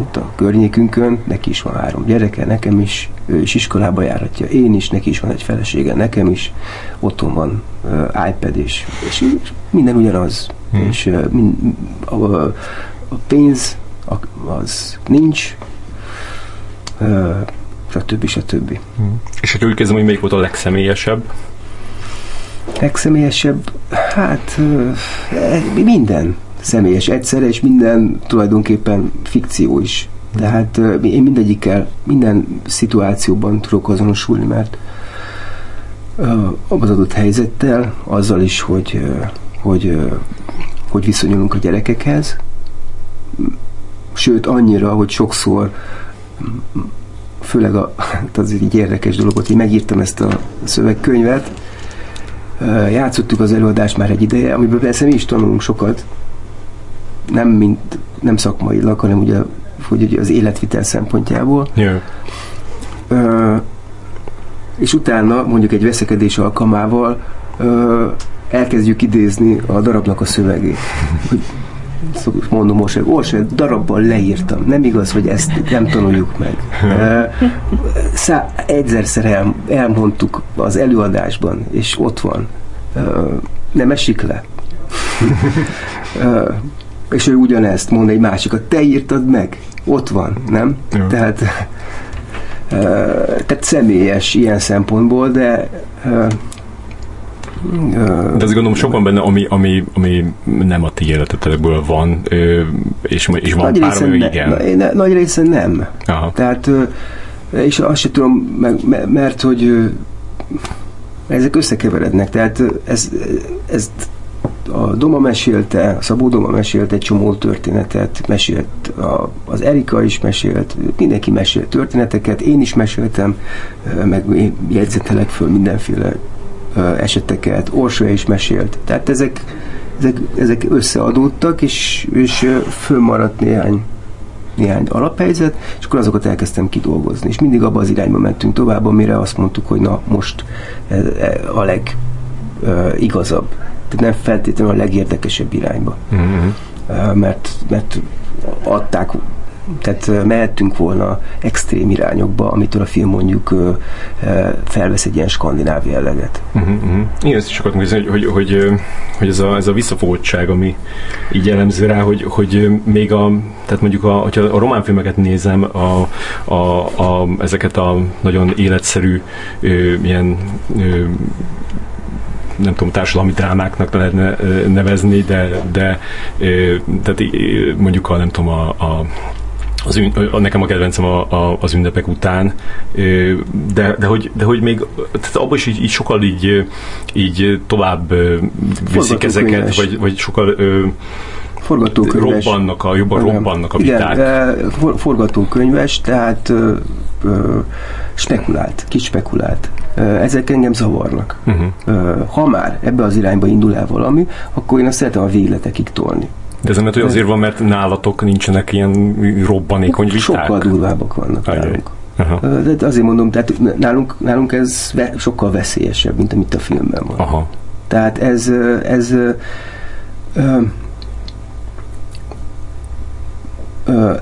itt a környékünkön, neki is van három gyereke, nekem is, ő is iskolába járatja, én is, neki is van egy felesége, nekem is, otthon van uh, iPad, és, és minden ugyanaz. Hmm. És uh, mind, a, a pénz a, az nincs, uh, stb. stb. Hmm. És akkor úgy kezdem, hogy melyik volt a legszemélyesebb? Legszemélyesebb? Hát uh, minden személyes egyszerre, és minden tulajdonképpen fikció is. Tehát én mindegyikkel, minden szituációban tudok azonosulni, mert az adott helyzettel, azzal is, hogy, hogy, hogy viszonyulunk a gyerekekhez, sőt annyira, hogy sokszor főleg a, hát az így érdekes dolog, hogy megírtam ezt a szövegkönyvet, játszottuk az előadást már egy ideje, amiből persze mi is tanulunk sokat, nem, mint, nem szakmailag, hanem ugye, hogy ugye az életvitel szempontjából. Yeah. Ö, és utána mondjuk egy veszekedés alkalmával ö, elkezdjük idézni a darabnak a szövegét. Hogy mondom most, Orse, darabban leírtam. Nem igaz, hogy ezt nem tanuljuk meg. Szá, egyszer el, elmondtuk az előadásban, és ott van. Nem esik le és ő ugyanezt mond egy másikat. Te írtad meg, ott van, nem? Jó. Tehát, [LAUGHS] uh, tehát személyes ilyen szempontból, de uh, De azt gondolom, sok van benne, ami, ami, ami nem a ti életetekből van, és, és van nagy pár, ami ne, igen. Na, nagy része nem. Aha. Tehát, és azt sem tudom, mert hogy ezek összekeverednek. Tehát ez, ez a Doma mesélte, a Szabó Doma mesélt egy csomó történetet, mesélt a, az Erika is mesélt, mindenki mesélt történeteket, én is meséltem, meg én jegyzetelek föl mindenféle eseteket, Orsolya is mesélt. Tehát ezek, ezek, ezek összeadódtak, és, és fönnmaradt néhány néhány alaphelyzet, és akkor azokat elkezdtem kidolgozni. És mindig abba az irányba mentünk tovább, amire azt mondtuk, hogy na most a legigazabb. Nem feltétlenül a legérdekesebb irányba. Mm-hmm. Mert, mert adták tehát mehettünk volna extrém irányokba, amitől a film mondjuk felvesz egy ilyen skandináv jelleget. Uh-huh, uh-huh. Igen, ezt is akartam hogy, hogy, hogy, hogy ez, a, ez a visszafogottság, ami így jellemző rá, hogy, hogy még a, tehát mondjuk a, hogyha a román filmeket nézem, a, a, a, ezeket a nagyon életszerű ö, ilyen ö, nem tudom, társadalmi drámáknak lehetne nevezni, de, de tehát mondjuk a, nem tudom, a, a az, nekem a kedvencem a, a, az ünnepek után, de, de, hogy, de hogy még tehát abban is így, így sokkal így, így tovább viszik ezeket, vagy, vagy sokkal forgatókönyves. Robbannak a, jobban robbannak a viták. Igen, forgatókönyves, tehát spekulált, kispekulált. Ezek engem zavarnak. Uh-huh. Ha már ebbe az irányba indul el valami, akkor én azt szeretem a végletekig tolni. De ez nem hogy azért van, mert nálatok nincsenek ilyen robbanékony viták? Sokkal durvábbak vannak Ajaj. nálunk. Aha. De azért mondom, tehát nálunk, nálunk ez ve, sokkal veszélyesebb, mint amit a filmben van. Aha. Tehát ez, ez ö,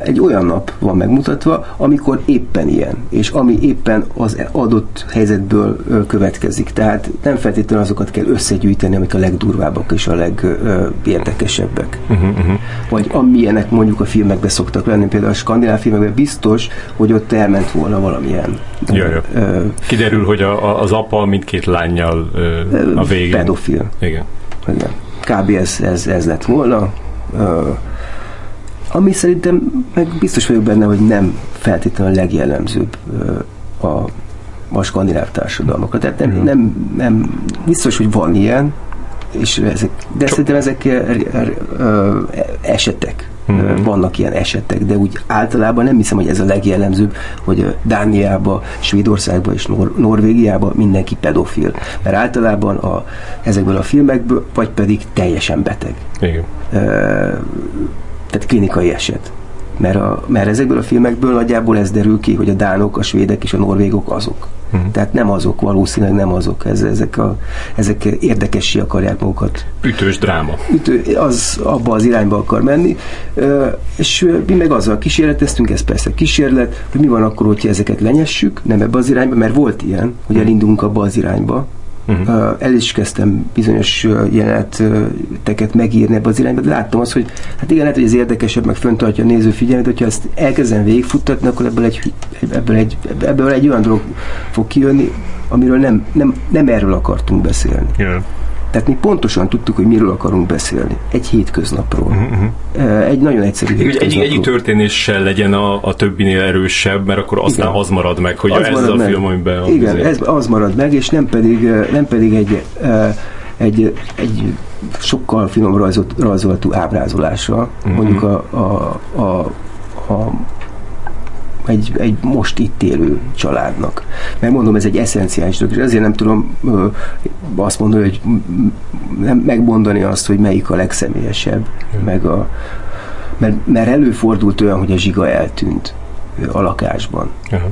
egy olyan nap van megmutatva, amikor éppen ilyen, és ami éppen az adott helyzetből következik. Tehát nem feltétlenül azokat kell összegyűjteni, amik a legdurvábbak és a legérdekesebbek. Uh-huh, uh-huh. Vagy amilyenek mondjuk a filmekbe szoktak lenni, például a skandináv filmekben biztos, hogy ott elment volna valamilyen. Ja, ja. Ö, Kiderül, hogy a, a, az apa mindkét lányjal ö, a végén. Pedofil. Igen. Igen. Kb. Ez, ez, ez lett volna. Ö, ami szerintem meg biztos vagyok benne, hogy nem feltétlenül a legjellemzőbb a, a skandináv társadalmakra. Tehát nem, uh-huh. nem, nem, biztos, hogy van ilyen, és ezek, de Csak. szerintem ezek esetek. Uh-huh. Vannak ilyen esetek, de úgy általában nem hiszem, hogy ez a legjellemzőbb, hogy Dániába, Svédországba és Nor- Norvégiába mindenki pedofil. Mert általában a, ezekből a filmekből, vagy pedig teljesen beteg. Igen. Uh, tehát klinikai eset. Mert, a, mert ezekből a filmekből nagyjából ez derül ki, hogy a dánok, a svédek és a norvégok azok. Uh-huh. Tehát nem azok, valószínűleg nem azok. Ez, ezek, a, ezek érdekessé akarják magukat. Ütős dráma. Ütő, az abba az irányba akar menni. És mi meg azzal kísérleteztünk, ez persze kísérlet, hogy mi van akkor, hogyha ezeket lenyessük, nem ebbe az irányba, mert volt ilyen, hogy elindulunk abba az irányba, Uh-huh. El is kezdtem bizonyos jeleneteket megírni ebbe az irányba, de láttam azt, hogy hát igen, lehet, hogy ez érdekesebb, meg föntartja a néző figyelmet, hogyha ezt elkezdem végigfuttatni, akkor ebből egy, ebből egy, ebből egy olyan dolog fog kijönni, amiről nem, nem, nem erről akartunk beszélni. Yeah. Tehát mi pontosan tudtuk, hogy miről akarunk beszélni. Egy hétköznapról. Uh-huh. Egy nagyon egyszerű hétköznapról. Egy, egy történéssel legyen a, a többinél erősebb, mert akkor aztán Igen. az marad meg, hogy az ez a meg. film, amiben... Igen, ez, az marad meg, és nem pedig, nem pedig egy, egy, egy sokkal finom rajzolt, rajzoltú ábrázolása, uh-huh. mondjuk a, a, a, a egy, egy most itt élő családnak. Mert mondom, ez egy eszenciális dolog, és ezért nem tudom ö, azt mondani, hogy nem megmondani azt, hogy melyik a legszemélyesebb, ja. meg a, mert, mert előfordult olyan, hogy a zsiga eltűnt a lakásban. Uh-huh.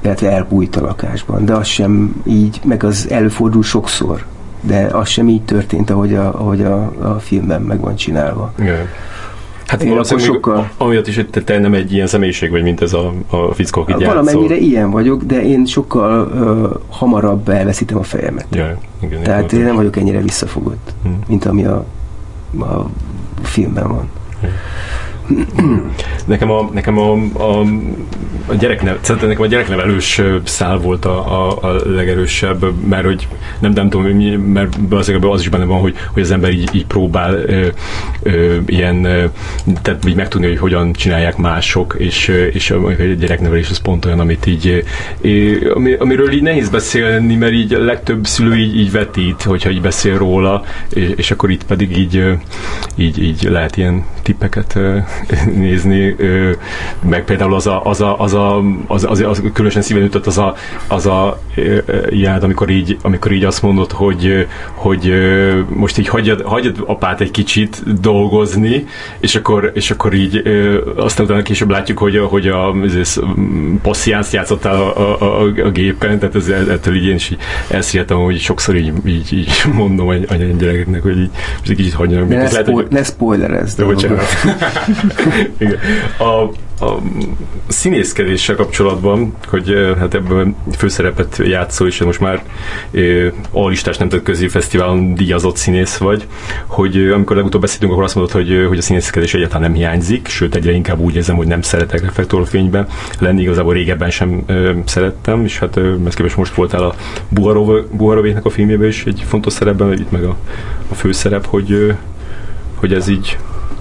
Illetve elbújt a lakásban, de az sem így, meg az előfordul sokszor, de az sem így történt, ahogy a, ahogy a, a filmben meg van csinálva. Yeah. Hát én valószínűleg sokkal... amiatt is, hogy te nem egy ilyen személyiség vagy, mint ez a, a fickó, aki Valamennyire ilyen vagyok, de én sokkal uh, hamarabb elveszítem a fejemet. Ja, igen, Tehát én nem vagyok ennyire visszafogott, hmm. mint ami a, a filmben van. Hmm. [COUGHS] nekem a, nekem a, a, a gyereknev, nekem a gyereknevelős szál volt a, a, a legerősebb, mert hogy nem, nem tudom, mert az, is benne van, hogy, hogy az ember így, így próbál ö, ö, ilyen, tehát így megtudni, hogy hogyan csinálják mások, és, és a, gyereknevelés az pont olyan, amit így, amiről így nehéz beszélni, mert így a legtöbb szülő így, így vetít, hogyha így beszél róla, és, és akkor itt pedig így, így, így lehet ilyen tippeket nézni, meg például az a, az a, az a az, az, az különösen szíven ütött az a, az a jelent, amikor így, amikor így azt mondod, hogy, hogy most így hagyjad, hagyjad apát egy kicsit dolgozni, és akkor, és akkor így aztán utána később látjuk, hogy, hogy a passziánzt játszottál a, a, a, a gépen, tehát ez, ettől így én is így elszíhettem, hogy sokszor így, így, így mondom a, gyerekeknek, hogy így most egy kicsit hagyjanak. Ne, spo- hogy... ne spoilerezd. [LAUGHS] Igen. A, a színészkedéssel kapcsolatban, hogy hát ebben főszerepet játszó, és most már a listás nemzetközi fesztiválon díjazott színész vagy, hogy amikor legutóbb beszéltünk, akkor azt mondod, hogy, hogy a színészkedés egyáltalán nem hiányzik, sőt egyre inkább úgy érzem, hogy nem szeretek reflektorfényben lenni, igazából régebben sem ö, szerettem, és hát ezt képest most voltál a Buharovéknek a filmjében is egy fontos szerepben, itt meg a, a főszerep, hogy, hogy ez így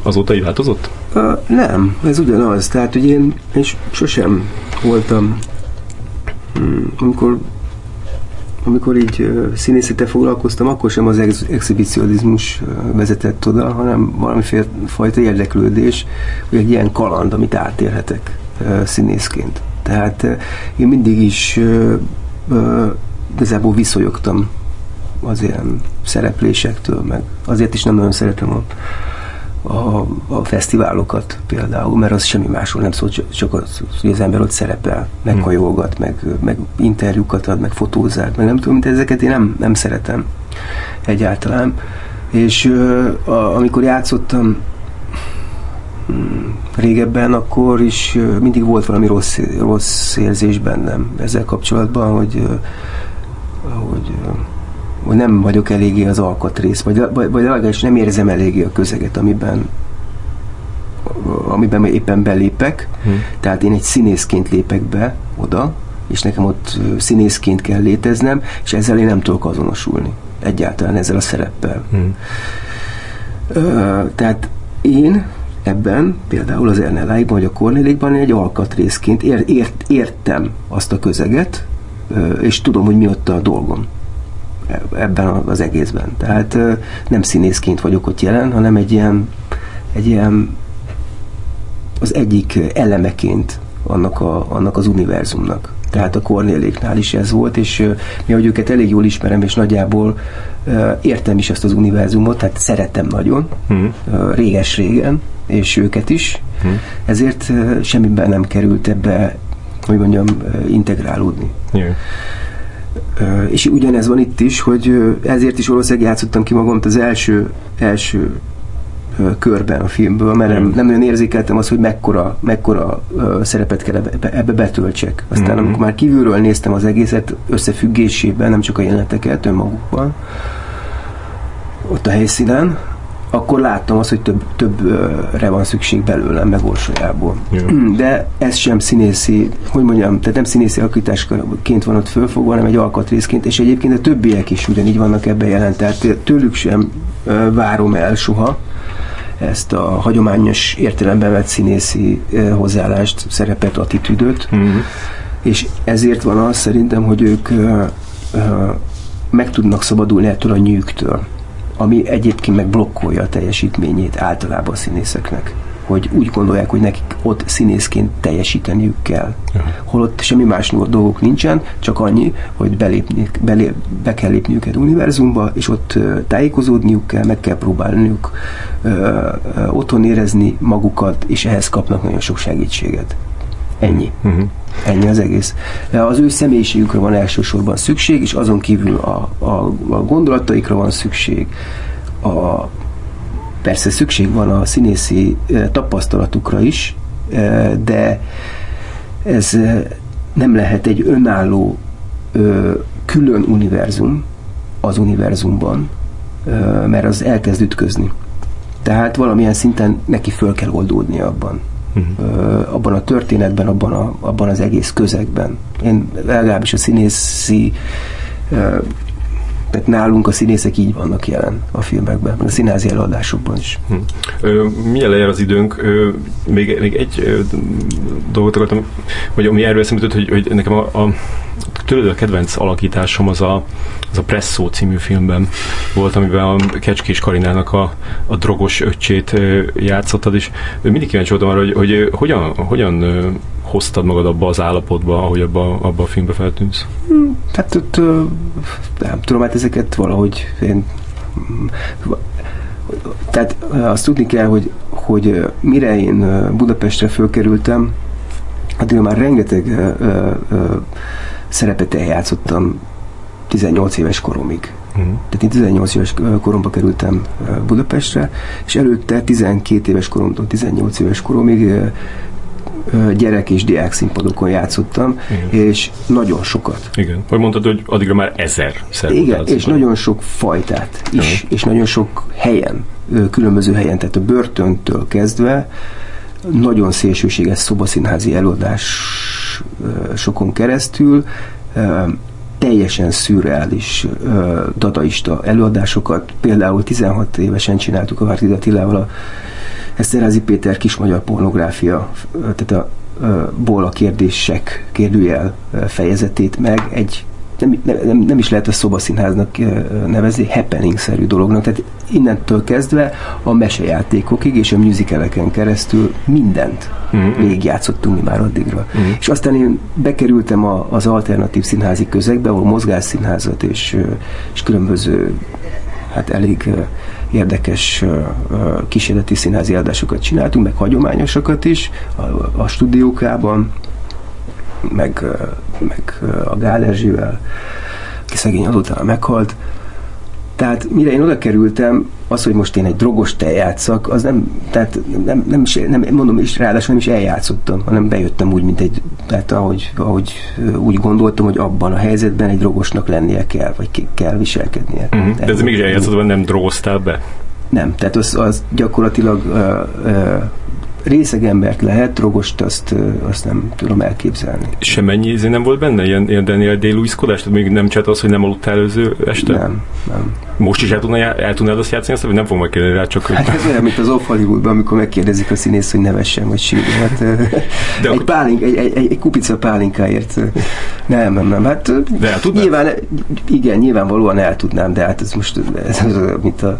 azóta így változott? Uh, nem, ez ugyanaz. Tehát, hogy én, én sosem voltam, hmm, amikor amikor így uh, színészettel foglalkoztam, akkor sem az ex- exhibicionizmus uh, vezetett oda, hanem valamiféle fajta érdeklődés, hogy egy ilyen kaland, amit átérhetek uh, színészként. Tehát én mindig is igazából viszonyogtam az ilyen szereplésektől, meg azért is nem nagyon szeretem a a, a fesztiválokat például, mert az semmi másról nem szól, csak az, hogy az ember ott szerepel, meghajolgat, meg, meg interjúkat ad, meg fotózát, meg nem tudom, mint ezeket én nem, nem szeretem egyáltalán. És a, amikor játszottam hmm, régebben, akkor is mindig volt valami rossz, rossz érzés bennem ezzel kapcsolatban, hogy, hogy hogy nem vagyok eléggé az alkatrész, vagy, vagy, vagy legalábbis nem érzem eléggé a közeget, amiben amiben éppen belépek, hmm. tehát én egy színészként lépek be oda, és nekem ott színészként kell léteznem, és ezzel én nem tudok azonosulni. Egyáltalán ezzel a szereppel. Hmm. Ö, tehát én ebben, például az Erneláikban, vagy a Kornélékban egy alkatrészként ér, ért, értem azt a közeget, és tudom, hogy mi ott a dolgom ebben az egészben. Tehát nem színészként vagyok ott jelen, hanem egy ilyen, egy ilyen az egyik elemeként annak, a, annak az univerzumnak. Tehát a Kornéléknál is ez volt, és mi, hogy őket elég jól ismerem, és nagyjából értem is ezt az univerzumot, tehát szeretem nagyon, hmm. réges-régen, és őket is, hmm. ezért semmiben nem került ebbe, hogy mondjam, integrálódni. Yeah. És ugyanez van itt is, hogy ezért is valószínűleg játszottam ki magam az első, első körben a filmből, mert nem, nem nagyon érzékeltem azt, hogy mekkora, mekkora szerepet kell ebbe, ebbe betöltsek. Aztán mm-hmm. amikor már kívülről néztem az egészet összefüggésében, nem csak a jeleneteket önmagukban, ott a helyszínen, akkor láttam azt, hogy több, többre van szükség belőlem, meg Orsolyából. Yeah. [CLEARS THROAT] De ez sem színészi, hogy mondjam, tehát nem színészi alakításként van ott fölfogva, hanem egy alkatrészként, és egyébként a többiek is ugyanígy vannak ebben jelen, tehát tőlük sem várom el soha ezt a hagyományos értelemben vett színészi hozzáállást, szerepet, attitűdöt, mm-hmm. és ezért van az szerintem, hogy ők meg tudnak szabadulni ettől a nyűgtől ami egyébként meg blokkolja a teljesítményét általában a színészeknek hogy úgy gondolják, hogy nekik ott színészként teljesíteniük kell. Uh-huh. Holott semmi más dolgok nincsen, csak annyi, hogy belépni, belép, be kell lépniük egy univerzumba, és ott tájékozódniuk kell, meg kell próbálniuk uh, uh, otthon érezni magukat, és ehhez kapnak nagyon sok segítséget. Ennyi. Uh-huh. Ennyi az egész. Az ő személyiségükre van elsősorban szükség, és azon kívül a, a, a gondolataikra van szükség, a, persze szükség van a színészi tapasztalatukra is, de ez nem lehet egy önálló külön univerzum az univerzumban, mert az elkezd ütközni. Tehát valamilyen szinten neki föl kell oldódni abban. Uh-huh. abban a történetben, abban, a, abban az egész közegben. Én legalábbis a színészi tehát nálunk a színészek így vannak jelen a filmekben, a színházi előadásokban is. Hm. Ö, milyen lejár az időnk? Még, még egy dolgot akartam, vagy ami erről eszembe hogy, hogy nekem a, a tőled a kedvenc alakításom az a, az a Presszó című filmben volt, amiben a Kecskés Karinának a, a drogos öccsét játszottad, és mindig kíváncsi voltam arra, hogy, hogy hogyan, hogyan hoztad magad abba az állapotba, ahogy abba, abba a filmbe feltűnsz? Hmm, hát ott nem tudom, hát ezeket valahogy én tehát azt tudni kell, hogy, hogy mire én Budapestre fölkerültem, addig már rengeteg ö, ö, szerepet eljátszottam 18 éves koromig. Uh-huh. Tehát én 18 éves koromba kerültem Budapestre, és előtte 12 éves koromtól 18 éves koromig gyerek és diák színpadokon játszottam, Igen. és nagyon sokat. Igen. Hogy mondtad, hogy addigra már ezer Igen, és nagyon sok fajtát is, Igen. és nagyon sok helyen, különböző helyen, tehát a börtöntől kezdve nagyon szélsőséges szobaszínházi előadás sokon keresztül teljesen szürreális dadaista előadásokat. Például 16 évesen csináltuk a Vártid Attilával a Eszterházi Péter kis magyar pornográfia, tehát a ból a kérdések kérdőjel fejezetét meg egy nem, nem, nem is lehet a szobaszínháznak nevezni, happening-szerű dolognak. Tehát innentől kezdve a mesejátékokig és a musicaleken keresztül mindent mm-hmm. végigjátszottunk mi már addigra. Mm-hmm. És aztán én bekerültem a, az alternatív színházi közegbe, ahol mozgásszínházat és, és különböző hát elég érdekes kísérleti színházi adásokat csináltunk, meg hagyományosakat is a, a stúdiókában, meg, meg a Gál Erzsivel, aki szegény azután meghalt. Tehát mire én oda kerültem, az, hogy most én egy drogos játszak, az nem, tehát nem, nem, is, nem mondom is, ráadásul nem is eljátszottam, hanem bejöttem úgy, mint egy, tehát ahogy, ahogy úgy gondoltam, hogy abban a helyzetben egy drogosnak lennie kell, vagy ki kell viselkednie. Uh-huh. De ez mégis eljátszott, nem drogoztál be? Nem, tehát az, az gyakorlatilag uh, uh, részeg embert lehet, drogost azt, azt nem tudom elképzelni. Semmennyi izé nem volt benne? Ilyen, ilyen Daniel day Tehát még nem csinálta az, hogy nem aludtál előző este? Nem, nem. Most is el, tudná, el tudnád azt játszani, azt, hogy nem fogom megkérdezni rá, csak... Hát ez olyan, mint az Off Hollywoodban, amikor megkérdezik a színész, hogy nevessen, vagy sírni. Hát, De egy, akkor... pálink, egy, egy, egy, kupica pálinkáért. Nem, nem, nem. Hát de el nyilván, igen, nyilvánvalóan el tudnám, de hát ez most ez, ez, mint a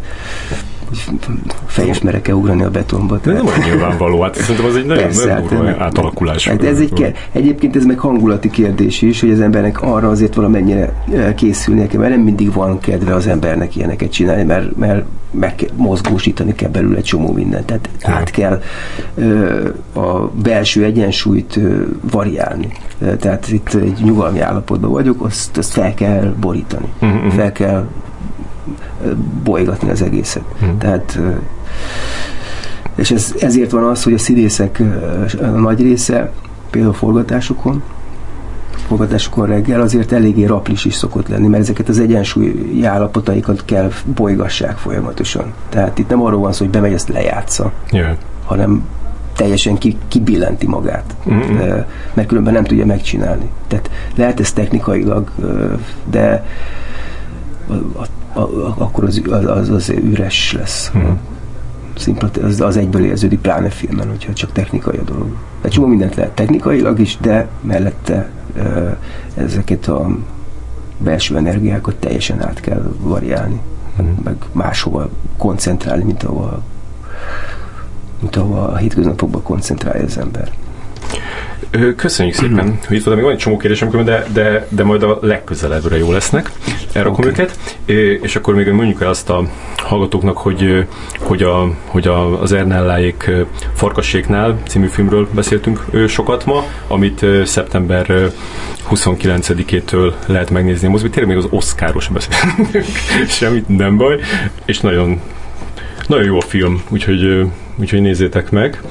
fejes mereke ugrani a betonba. De nem nyilvánvaló, hát szerintem az egy nagyon, Persze, nagyon hát, átalakulás. Hát ez egy, egyébként ez meg hangulati kérdés is, hogy az embernek arra azért valamennyire e, készülnie kell, mert nem mindig van kedve az embernek ilyeneket csinálni, mert, mert meg kell, mozgósítani kell belül egy csomó mindent. Tehát ja. át kell ö, a belső egyensúlyt ö, variálni. Tehát itt egy nyugalmi állapotban vagyok, azt, azt fel kell borítani. Uh-huh. Fel kell bolygatni az egészet. Hmm. Tehát és ez, ezért van az, hogy a színészek nagy része például forgatásokon forgatásokon reggel azért eléggé raplis is szokott lenni, mert ezeket az egyensúlyi állapotaikat kell bolygassák folyamatosan. Tehát itt nem arról van szó, hogy bemegy, ezt lejátsza, yeah. hanem teljesen ki, kibillenti magát, mm-hmm. mert különben nem tudja megcsinálni. Tehát lehet ez technikailag, de a, akkor az, az, az üres lesz. Hmm. Szimpati, az, az egyből érződik, pláne filmen, hogyha csak technikai a dolog. Egy csomó mindent lehet technikailag is, de mellette ezeket a belső energiákat teljesen át kell variálni, hmm. meg máshova koncentrálni, mint ahova, mint ahova a hétköznapokban koncentrálja az ember. Köszönjük szépen, hogy itt voltam. Még van egy csomó kérdésem, de, de, de majd a legközelebbre jó lesznek. Elrakom okay. őket. És akkor még mondjuk el azt a hallgatóknak, hogy, hogy, a, hogy a, az Ernelláék Farkasséknál című filmről beszéltünk sokat ma, amit szeptember 29-től lehet megnézni a mozgó. Tényleg még az Oscaros beszélünk, [LAUGHS] semmit nem baj, és nagyon, nagyon jó a film, úgyhogy, úgyhogy nézzétek meg.